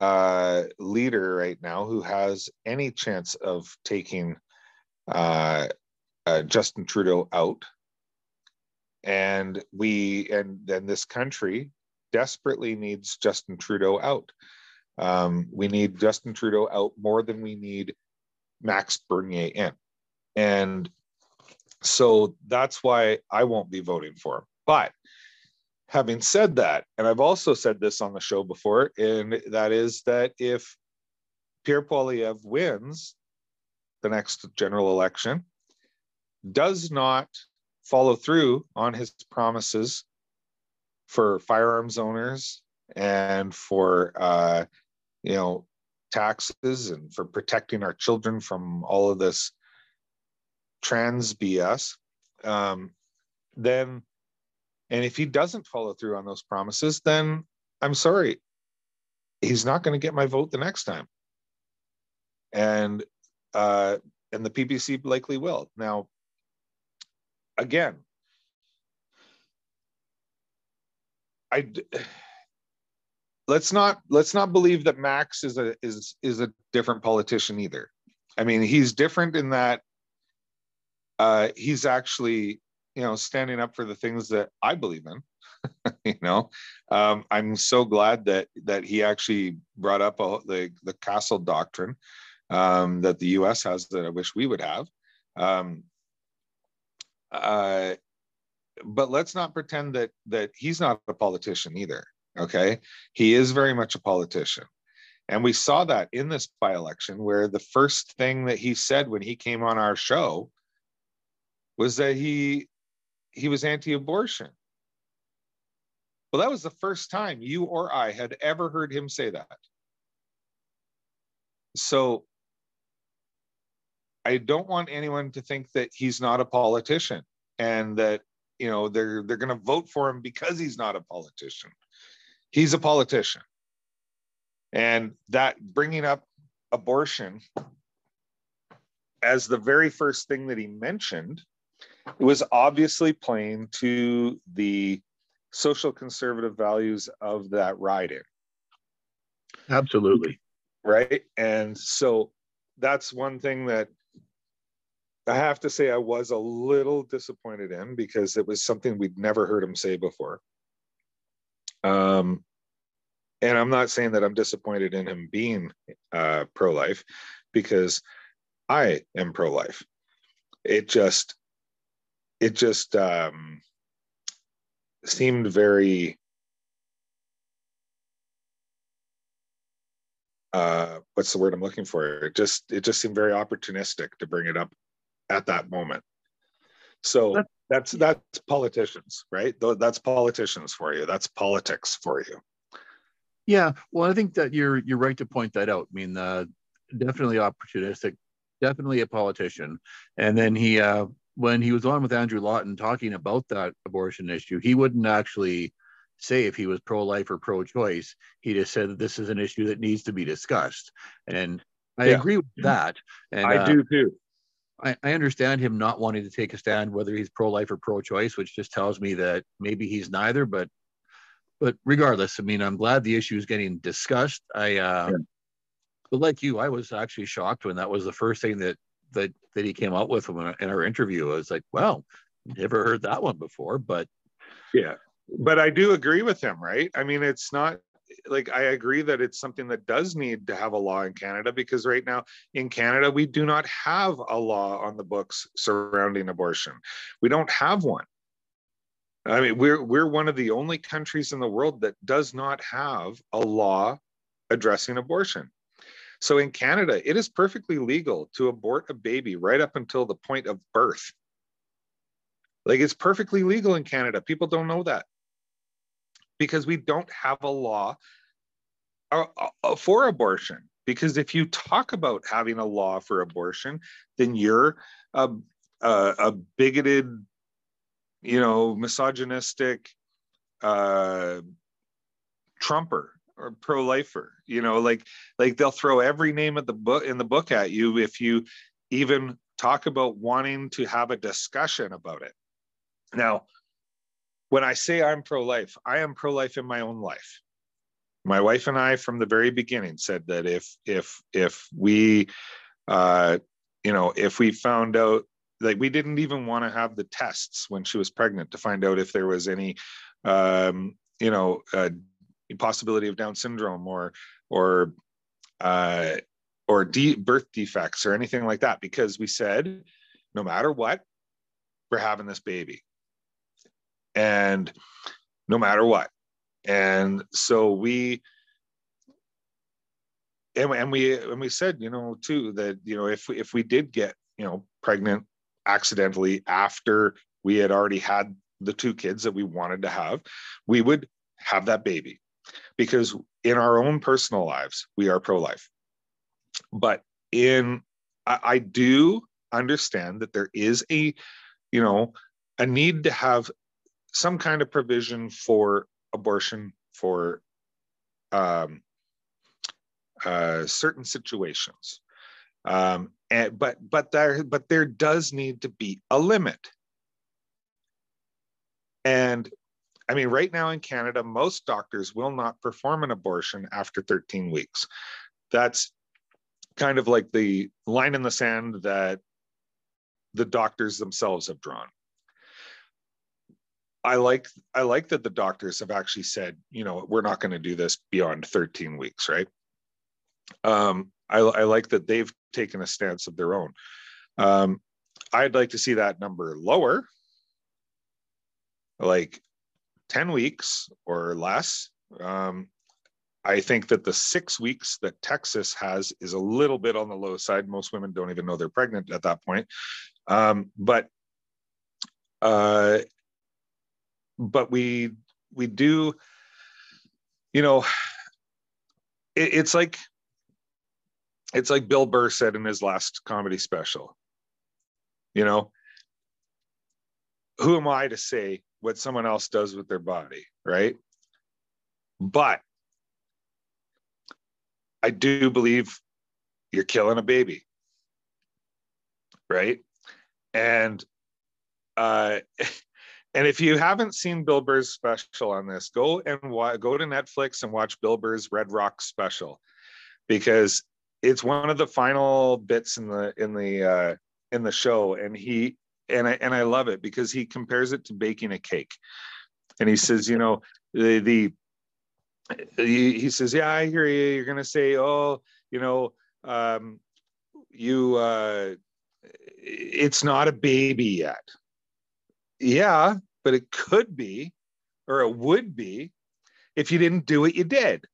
uh, leader right now who has any chance of taking uh, uh, Justin Trudeau out. And we and then this country desperately needs Justin Trudeau out. Um, we need Justin Trudeau out more than we need Max Bernier in. And so that's why I won't be voting for him. But having said that, and I've also said this on the show before, and that is that if Pierre Poilievre wins the next general election, does not follow through on his promises for firearms owners and for uh, you know taxes and for protecting our children from all of this trans BS, um, then and if he doesn't follow through on those promises, then I'm sorry, he's not going to get my vote the next time. And uh, and the PPC likely will. Now, again, I [sighs] let's not let's not believe that Max is a is is a different politician either. I mean, he's different in that uh, he's actually you know standing up for the things that i believe in [laughs] you know? Um, i'm so glad that that he actually brought up a, the the castle doctrine um, that the us has that i wish we would have. Um, uh, but let's not pretend that that he's not a politician either okay? He is very much a politician. And we saw that in this by-election where the first thing that he said when he came on our show was that he he was anti-abortion. Well, that was the first time you or I had ever heard him say that. So I don't want anyone to think that he's not a politician and that you know they're they're going to vote for him because he's not a politician. He's a politician. And that bringing up abortion as the very first thing that he mentioned it was obviously playing to the social conservative values of that riding. Absolutely. Right. And so that's one thing that I have to say I was a little disappointed in because it was something we'd never heard him say before. Um, and I'm not saying that I'm disappointed in him being uh, pro life because I am pro life. It just it just um, seemed very uh, what's the word I'm looking for? It just it just seemed very opportunistic to bring it up at that moment. So that's that's politicians, right? That's politicians for you. That's politics for you. Yeah, well, I think that you're you're right to point that out. I mean, uh, definitely opportunistic, definitely a politician. And then he, uh, when he was on with Andrew Lawton talking about that abortion issue, he wouldn't actually say if he was pro-life or pro-choice. He just said that this is an issue that needs to be discussed, and I yeah. agree with that. And I uh, do too. I, I understand him not wanting to take a stand whether he's pro-life or pro-choice, which just tells me that maybe he's neither. But but regardless, I mean, I'm glad the issue is getting discussed. I uh, yeah. but like you, I was actually shocked when that was the first thing that that that he came up with in our interview. I was like, wow, never heard that one before. But yeah, but I do agree with him, right? I mean, it's not like I agree that it's something that does need to have a law in Canada because right now in Canada we do not have a law on the books surrounding abortion. We don't have one. I mean, we're we're one of the only countries in the world that does not have a law addressing abortion. So in Canada, it is perfectly legal to abort a baby right up until the point of birth. Like it's perfectly legal in Canada. People don't know that because we don't have a law uh, uh, for abortion. Because if you talk about having a law for abortion, then you're a, a, a bigoted, you know, misogynistic uh, Trumper or pro-lifer. You know, like like they'll throw every name of the book in the book at you if you even talk about wanting to have a discussion about it. Now, when I say I'm pro life, I am pro life in my own life. My wife and I, from the very beginning, said that if if if we, uh, you know, if we found out, like we didn't even want to have the tests when she was pregnant to find out if there was any, um, you know, uh, possibility of Down syndrome or or uh, or de- birth defects or anything like that, because we said, no matter what, we're having this baby. And no matter what. And so we and, and we and we said you know too that you know if if we did get you know pregnant accidentally after we had already had the two kids that we wanted to have we would have that baby because in our own personal lives we are pro-life but in I, I do understand that there is a you know a need to have some kind of provision for abortion for um, uh, certain situations. Um, and, but but there but there does need to be a limit. And I mean, right now in Canada, most doctors will not perform an abortion after 13 weeks. That's kind of like the line in the sand that the doctors themselves have drawn. I like I like that the doctors have actually said, you know, we're not going to do this beyond 13 weeks, right? Um, I, I, like that they've taken a stance of their own. Um, I'd like to see that number lower, like 10 weeks or less. Um, I think that the six weeks that Texas has is a little bit on the low side. Most women don't even know they're pregnant at that point. Um, but uh, but we we do you know it, it's like it's like bill burr said in his last comedy special you know who am i to say what someone else does with their body right? But i do believe you're killing a baby right? And uh [laughs] And if you haven't seen Bill Burr's special on this, go and wa- go to Netflix and watch Bill Burr's Red Rock special, because it's one of the final bits in the in the uh, in the show, and he and I and I love it because he compares it to baking a cake, and he says, you know, the the he, he says, yeah, I hear you. You're gonna say, oh, you know, um, you uh, it's not a baby yet yeah, but it could be, or it would be, if you didn't do what you did.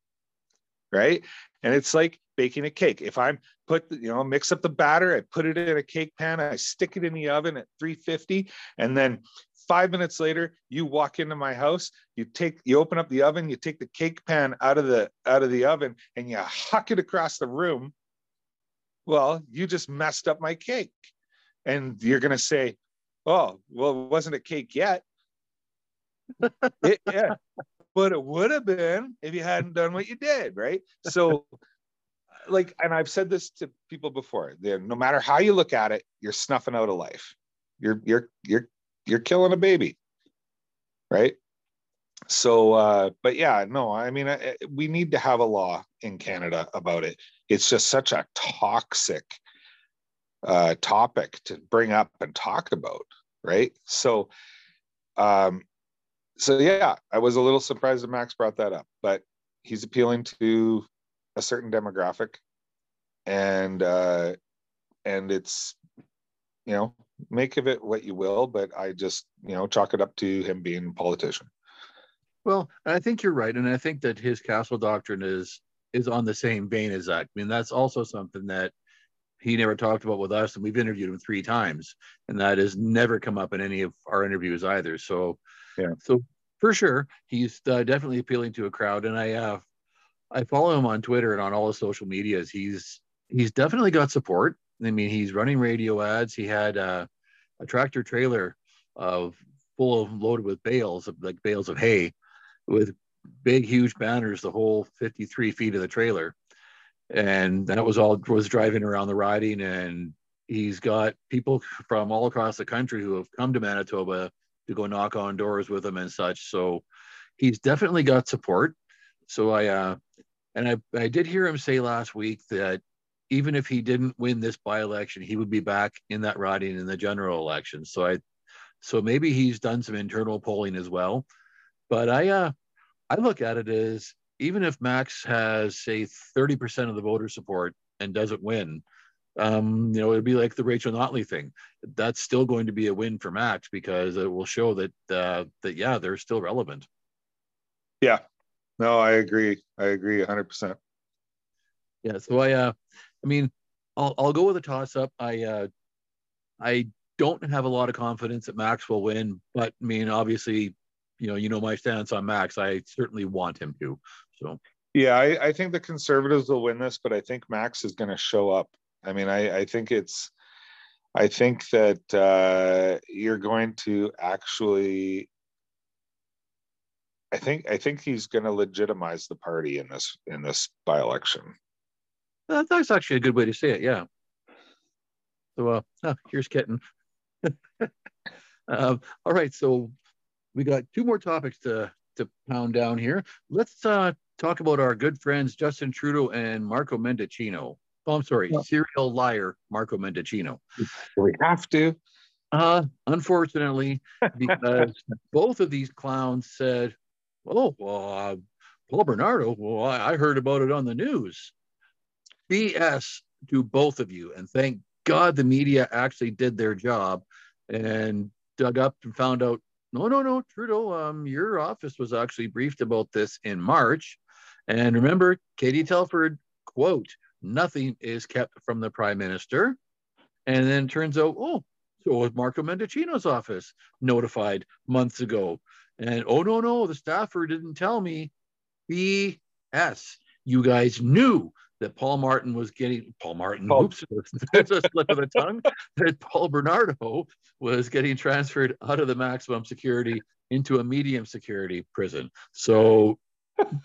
Right. And it's like baking a cake. If I'm put, you know, mix up the batter, I put it in a cake pan, I stick it in the oven at 350, and then five minutes later, you walk into my house, you take, you open up the oven, you take the cake pan out of the out of the oven, and you huck it across the room. Well, you just messed up my cake, and you're gonna say, "Oh, well, it wasn't a cake yet." [laughs] it, yeah, but it would have been if you hadn't done what you did, right? So, like, and I've said this to people before. No matter how you look at it, you're snuffing out a life. You're you're you're you're killing a baby, right? So, uh, but yeah, no, I mean, I, we need to have a law in Canada about it. It's just such a toxic uh, topic to bring up and talk about, right? So, um, so yeah, I was a little surprised that Max brought that up, but he's appealing to a certain demographic, and uh, and it's you know make of it what you will, but I just you know chalk it up to him being a politician. Well, I think you're right, and I think that his castle doctrine is is on the same vein as that. I mean, that's also something that he never talked about with us, and we've interviewed him three times, and that has never come up in any of our interviews either. So, yeah. So for sure, he's uh, definitely appealing to a crowd, and I uh, I follow him on Twitter and on all his social medias. He's he's definitely got support. I mean, he's running radio ads. He had a tractor trailer of full of loaded with bales of like bales of hay, with big huge banners the whole 53 feet of the trailer, and that was all was driving around the riding. And he's got people from all across the country who have come to Manitoba to go knock on doors with him and such. So he's definitely got support. So I uh, and I I did hear him say last week that even if he didn't win this by-election, he would be back in that riding in the general election. So I so maybe he's done some internal polling as well. But I uh I look at it as even if Max has say 30% of the voter support and doesn't win, um, you know, it'd be like the Rachel Notley thing. That's still going to be a win for Max because it will show that uh, that yeah, they're still relevant. Yeah, no, I agree. I agree 100. percent Yeah, so I, uh, I mean, I'll I'll go with a toss up. I uh, I don't have a lot of confidence that Max will win, but I mean, obviously, you know, you know my stance on Max. I certainly want him to. So. Yeah, I, I think the conservatives will win this, but I think Max is going to show up I mean, I, I think it's, I think that uh, you're going to actually. I think I think he's going to legitimize the party in this in this by election. That's actually a good way to say it. Yeah. So, uh, [laughs] oh, here's Kitten. [laughs] um, all right, so we got two more topics to to pound down here. Let's uh, talk about our good friends Justin Trudeau and Marco Mendicino. Oh, I'm sorry, well, serial liar Marco Mendicino. We have to. Uh, unfortunately, [laughs] because both of these clowns said, "Oh, well, uh, Paul Bernardo. Well, I, I heard about it on the news." BS to both of you, and thank God the media actually did their job and dug up and found out. No, no, no, Trudeau. Um, your office was actually briefed about this in March, and remember, Katie Telford quote nothing is kept from the prime minister. And then turns out, oh, so was Marco Mendicino's office notified months ago. And oh, no, no, the staffer didn't tell me. BS. You guys knew that Paul Martin was getting, Paul Martin, Paul. oops, [laughs] that's a slip of the tongue, that Paul Bernardo was getting transferred out of the maximum security into a medium security prison. So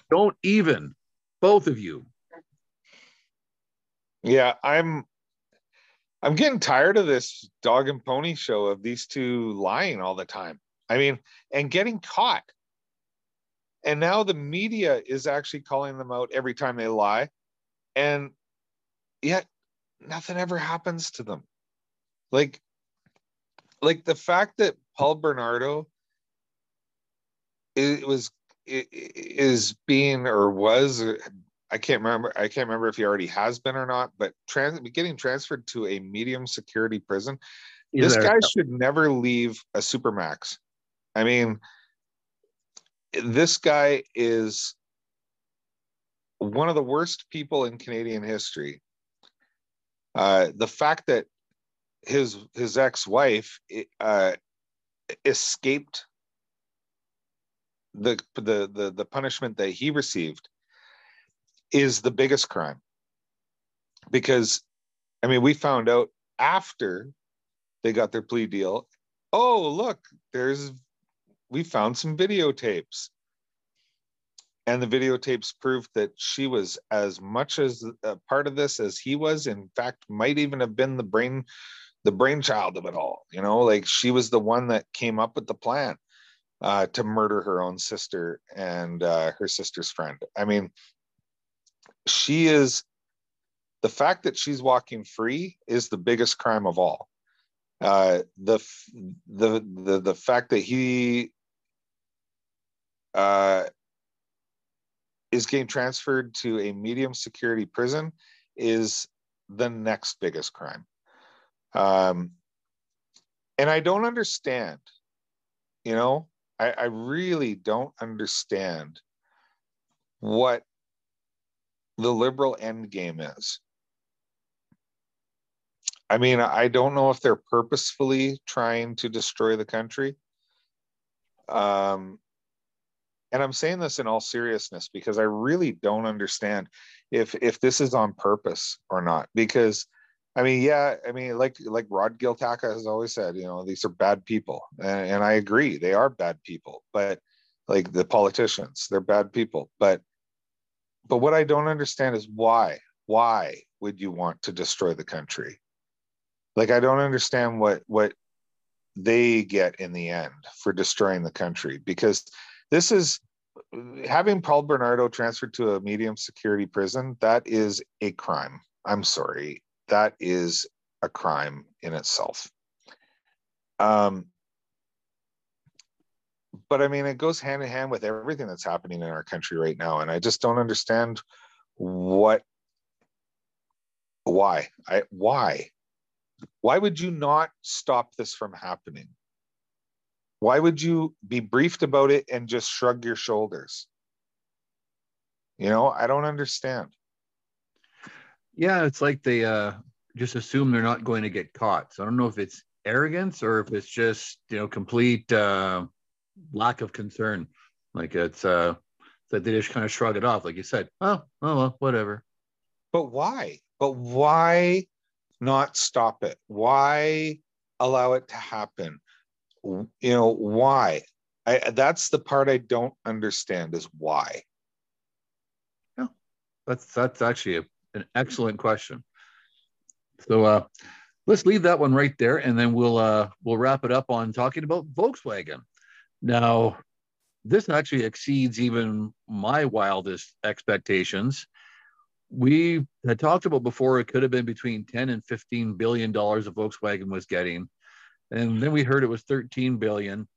don't even, both of you, yeah, I'm I'm getting tired of this dog and pony show of these two lying all the time. I mean, and getting caught. And now the media is actually calling them out every time they lie. And yet nothing ever happens to them. Like like the fact that Paul Bernardo it was is being or was I can't remember. I can't remember if he already has been or not. But trans, getting transferred to a medium security prison, this guy should never leave a supermax. I mean, this guy is one of the worst people in Canadian history. Uh, the fact that his his ex-wife uh, escaped the, the the the punishment that he received is the biggest crime because i mean we found out after they got their plea deal oh look there's we found some videotapes. And the videotapes proved that she was as much as a part of this as he was in fact might even have been the brain the brainchild of it all you know? Like she was the one that came up with the plan uh, to murder her own sister and uh, her sister's friend. I mean she is the fact that she's walking free is the biggest crime of all. Uh, the the the the fact that he uh, is getting transferred to a medium security prison is the next biggest crime. Um, and I don't understand, you know, I, I really don't understand what the liberal end game is. I mean, I don't know if they're purposefully trying to destroy the country. Um, and I'm saying this in all seriousness because I really don't understand if if this is on purpose or not. Because I mean, yeah, I mean, like like Rod Giltaca has always said, you know, these are bad people, and, and I agree, they are bad people. But like the politicians, they're bad people. But but what I don't understand is why why would you want to destroy the country? Like I don't understand what what they get in the end for destroying the country because this is having Paul Bernardo transferred to a medium security prison. That is a crime. I'm sorry, that is a crime in itself. Um, but I mean, it goes hand in hand with everything that's happening in our country right now, and I just don't understand what, why, I why, why would you not stop this from happening? Why would you be briefed about it and just shrug your shoulders? You know, I don't understand. Yeah, it's like they uh, just assume they're not going to get caught. So I don't know if it's arrogance or if it's just you know complete uh, lack of concern. Like it's uh, that they just kind of shrug it off, like you said. Oh, oh well, whatever. But why? But why not stop it? Why allow it to happen? You know why? I, that's the part i don't understand is why. Yeah that's that's actually a, an excellent question. So uh let's leave that one right there and then we'll uh we'll wrap it up on talking about volkswagen. Now this actually exceeds even my wildest expectations. We had talked about before it could have been between 10 and 15 billion dollars of volkswagen was getting and then we heard it was 13 billion.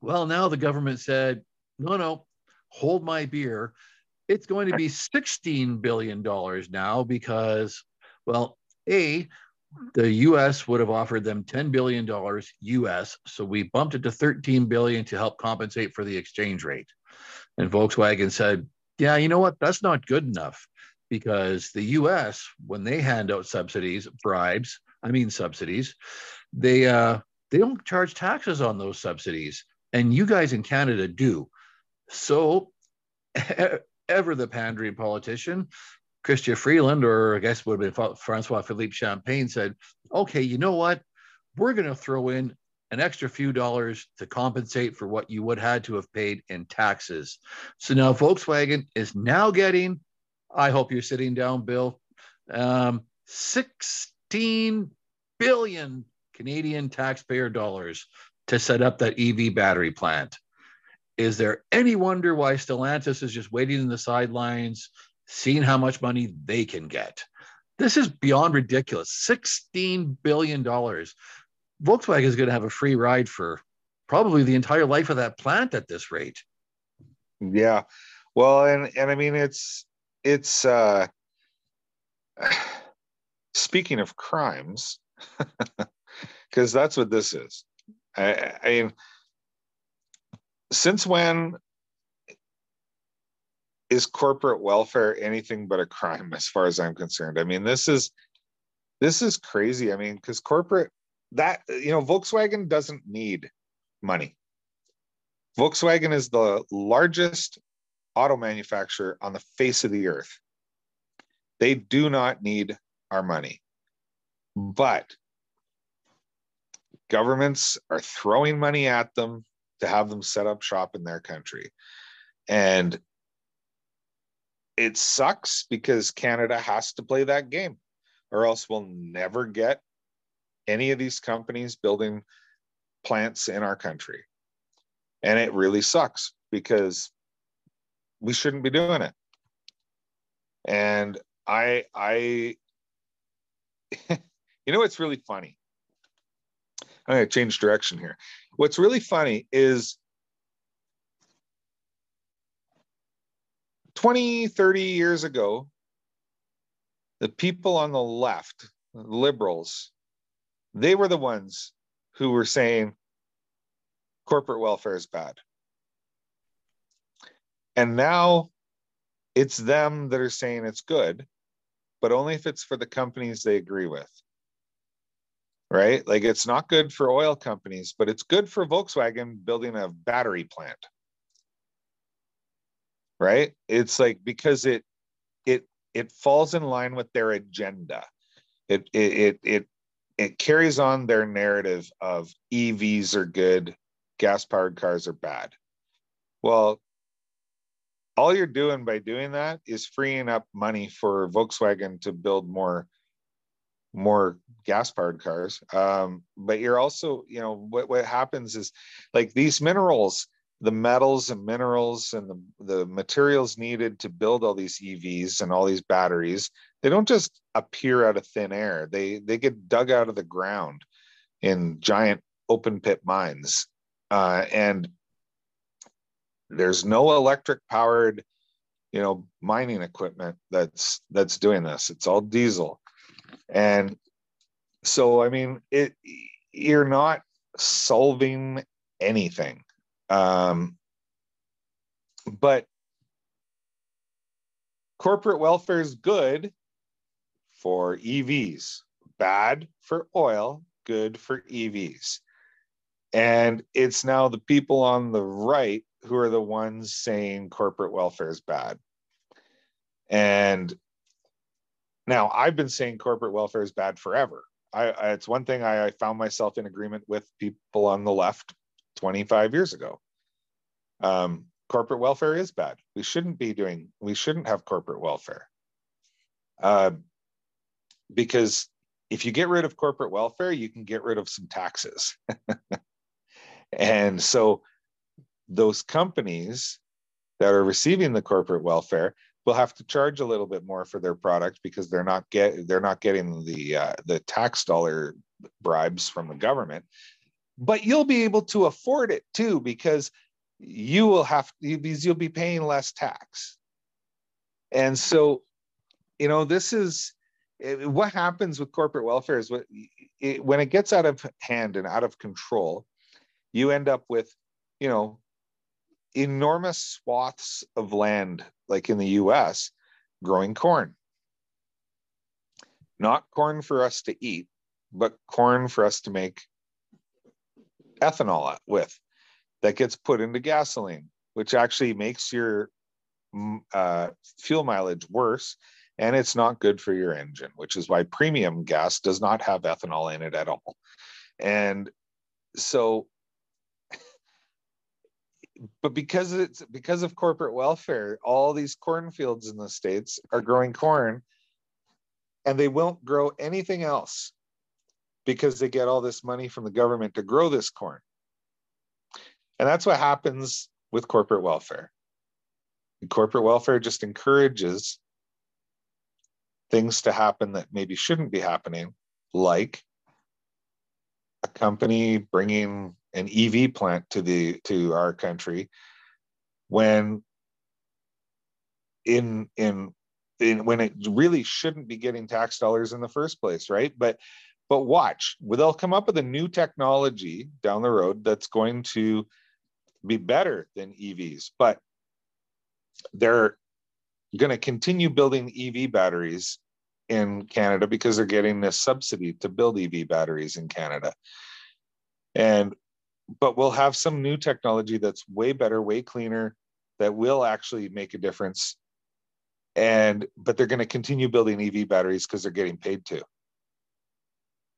Well, now the government said, no, no, hold my beer. It's going to be 16 billion dollars now because, well, a the US would have offered them 10 billion dollars US, so we bumped it to 13 billion to help compensate for the exchange rate. And Volkswagen said, "Yeah, you know what? That's not good enough." Because the US, when they hand out subsidies, bribes, I mean subsidies, they uh, they don't charge taxes on those subsidies, and you guys in Canada do. So, [laughs] ever the pandering politician, Chrystia Freeland, or I guess would have been Francois Philippe Champagne, said, "Okay, you know what? We're going to throw in an extra few dollars to compensate for what you would had to have paid in taxes." So now Volkswagen is now getting. I hope you're sitting down, Bill. Um, 16 billion Canadian taxpayer dollars to set up that EV battery plant. Is there any wonder why Stellantis is just waiting in the sidelines, seeing how much money they can get? This is beyond ridiculous. $16 billion. Volkswagen is going to have a free ride for probably the entire life of that plant at this rate. Yeah. Well, and and I mean it's it's uh [sighs] speaking of crimes, [laughs] because that's what this is. I, I mean, since when is corporate welfare anything but a crime as far as I'm concerned. I mean, this is this is crazy. I mean, because corporate that you know, Volkswagen doesn't need money. Volkswagen is the largest auto manufacturer on the face of the earth. They do not need our money. But governments are throwing money at them to have them set up shop in their country. And it sucks because Canada has to play that game, or else we'll never get any of these companies building plants in our country. And it really sucks because we shouldn't be doing it. And I, I, [laughs] you know, it's really funny. I'm going to change direction here. What's really funny is 20, 30 years ago, the people on the left, liberals, they were the ones who were saying corporate welfare is bad. And now it's them that are saying it's good, but only if it's for the companies they agree with. Right? Like it's not good for oil companies, but it's good for Volkswagen building a battery plant. Right? It's like because it it it falls in line with their agenda. It it it it, it carries on their narrative of EVs are good, gas powered cars are bad. Well, all you're doing by doing that is freeing up money for Volkswagen to build more more gas powered cars. Um, but you're also you know what, what happens is like these minerals the metals and minerals and the, the materials needed to build all these evs and all these batteries they don't just appear out of thin air. They they get dug out of the ground in giant open pit mines. Uh, and there's no electric powered you know mining equipment that's that's doing this. It's all diesel and so i mean it you're not solving anything um but corporate welfare is good for evs bad for oil good for evs and it's now the people on the right who are the ones saying corporate welfare is bad. And now I've been saying corporate welfare is bad forever. I, I, it's one thing I, I found myself in agreement with people on the left 25 years ago. Um, corporate welfare is bad. We shouldn't be doing, we shouldn't have corporate welfare. Uh, because if you get rid of corporate welfare, you can get rid of some taxes. [laughs] And so those companies that are receiving the corporate welfare will have to charge a little bit more for their product because they're not get they're not getting the uh, the tax dollar bribes from the government. But you'll be able to afford it too because you will have because you'll be paying less tax. And so you know this is what happens with corporate welfare is what it, when it gets out of hand and out of control you end up with, you know, enormous swaths of land, like in the US, growing corn. Not corn for us to eat, but corn for us to make ethanol with that gets put into gasoline, which actually makes your mm, uh, fuel mileage worse. And it's not good for your engine, which is why premium gas does not have ethanol in it at all. And so but because it's because of corporate welfare, all these cornfields in the states are growing corn, and they won't grow anything else because they get all this money from the government to grow this corn. And that's what happens with corporate welfare. And corporate welfare just encourages things to happen that maybe shouldn't be happening, like a company bringing an EV plant to the to our country when in in in when it really shouldn't be getting tax dollars in the first place, right? But but watch, they'll come up with a new technology down the road that's going to be better than EVs, but they're going to continue building EV batteries in Canada because they're getting this subsidy to build EV batteries in Canada. And but we'll have some new technology that's way better, way cleaner, that will actually make a difference. And but they're going to continue building EV batteries because they're getting paid to.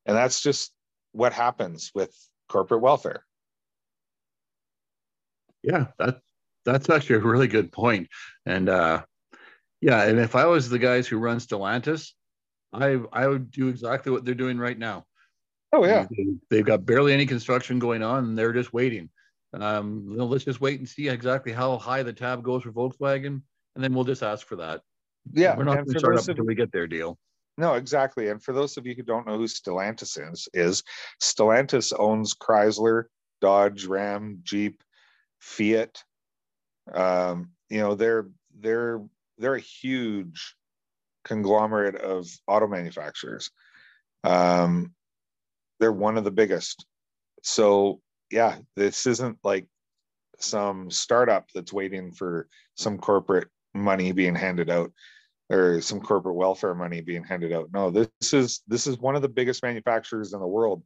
And that's just what happens with corporate welfare. Yeah, that that's actually a really good point. And uh yeah, and if I was the guys who run Stellantis, I I would do exactly what they're doing right now. Oh yeah, they, have got barely any construction going on, and they're just waiting. Um, you know, let's just wait and see exactly how high the tab goes for Volkswagen, and then we'll just ask for that. Yeah, we're not going to start up until we get their deal. No, exactly. And for those of you who don't know who Stellantis is, is Stellantis owns Chrysler, Dodge, Ram, Jeep, Fiat. Um, you know, they're they're they're a huge conglomerate of auto manufacturers. Um, they're one of the biggest. So yeah, this isn't like some startup that's waiting for some corporate money being handed out or some corporate welfare money being handed out. No, this is this is one of the biggest manufacturers in the world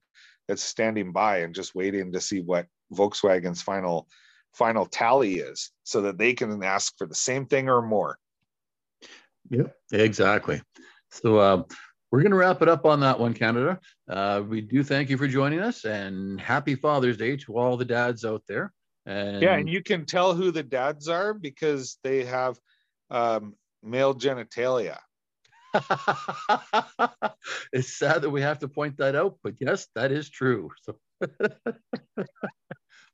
that's standing by and just waiting to see what Volkswagen's final final tally is so that they can ask for the same thing or more. Yep, exactly. So uh, we're going to wrap it up on that one, Canada. Uh, we do thank you for joining us and happy Father's Day to all the dads out there. And yeah, and you can tell who the dads are because they have um, male genitalia. [laughs] it's sad that we have to point that out, but yes, that is true. [laughs] So, [laughs]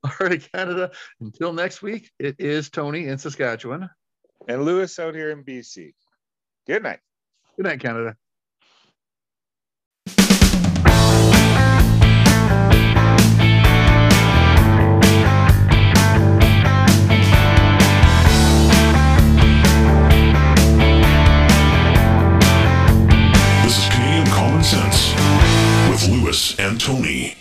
all right, Canada. Until next week, it is Tony in Saskatchewan and Lewis out here in BC. Good night. Good night, Canada. Lewis and Tony.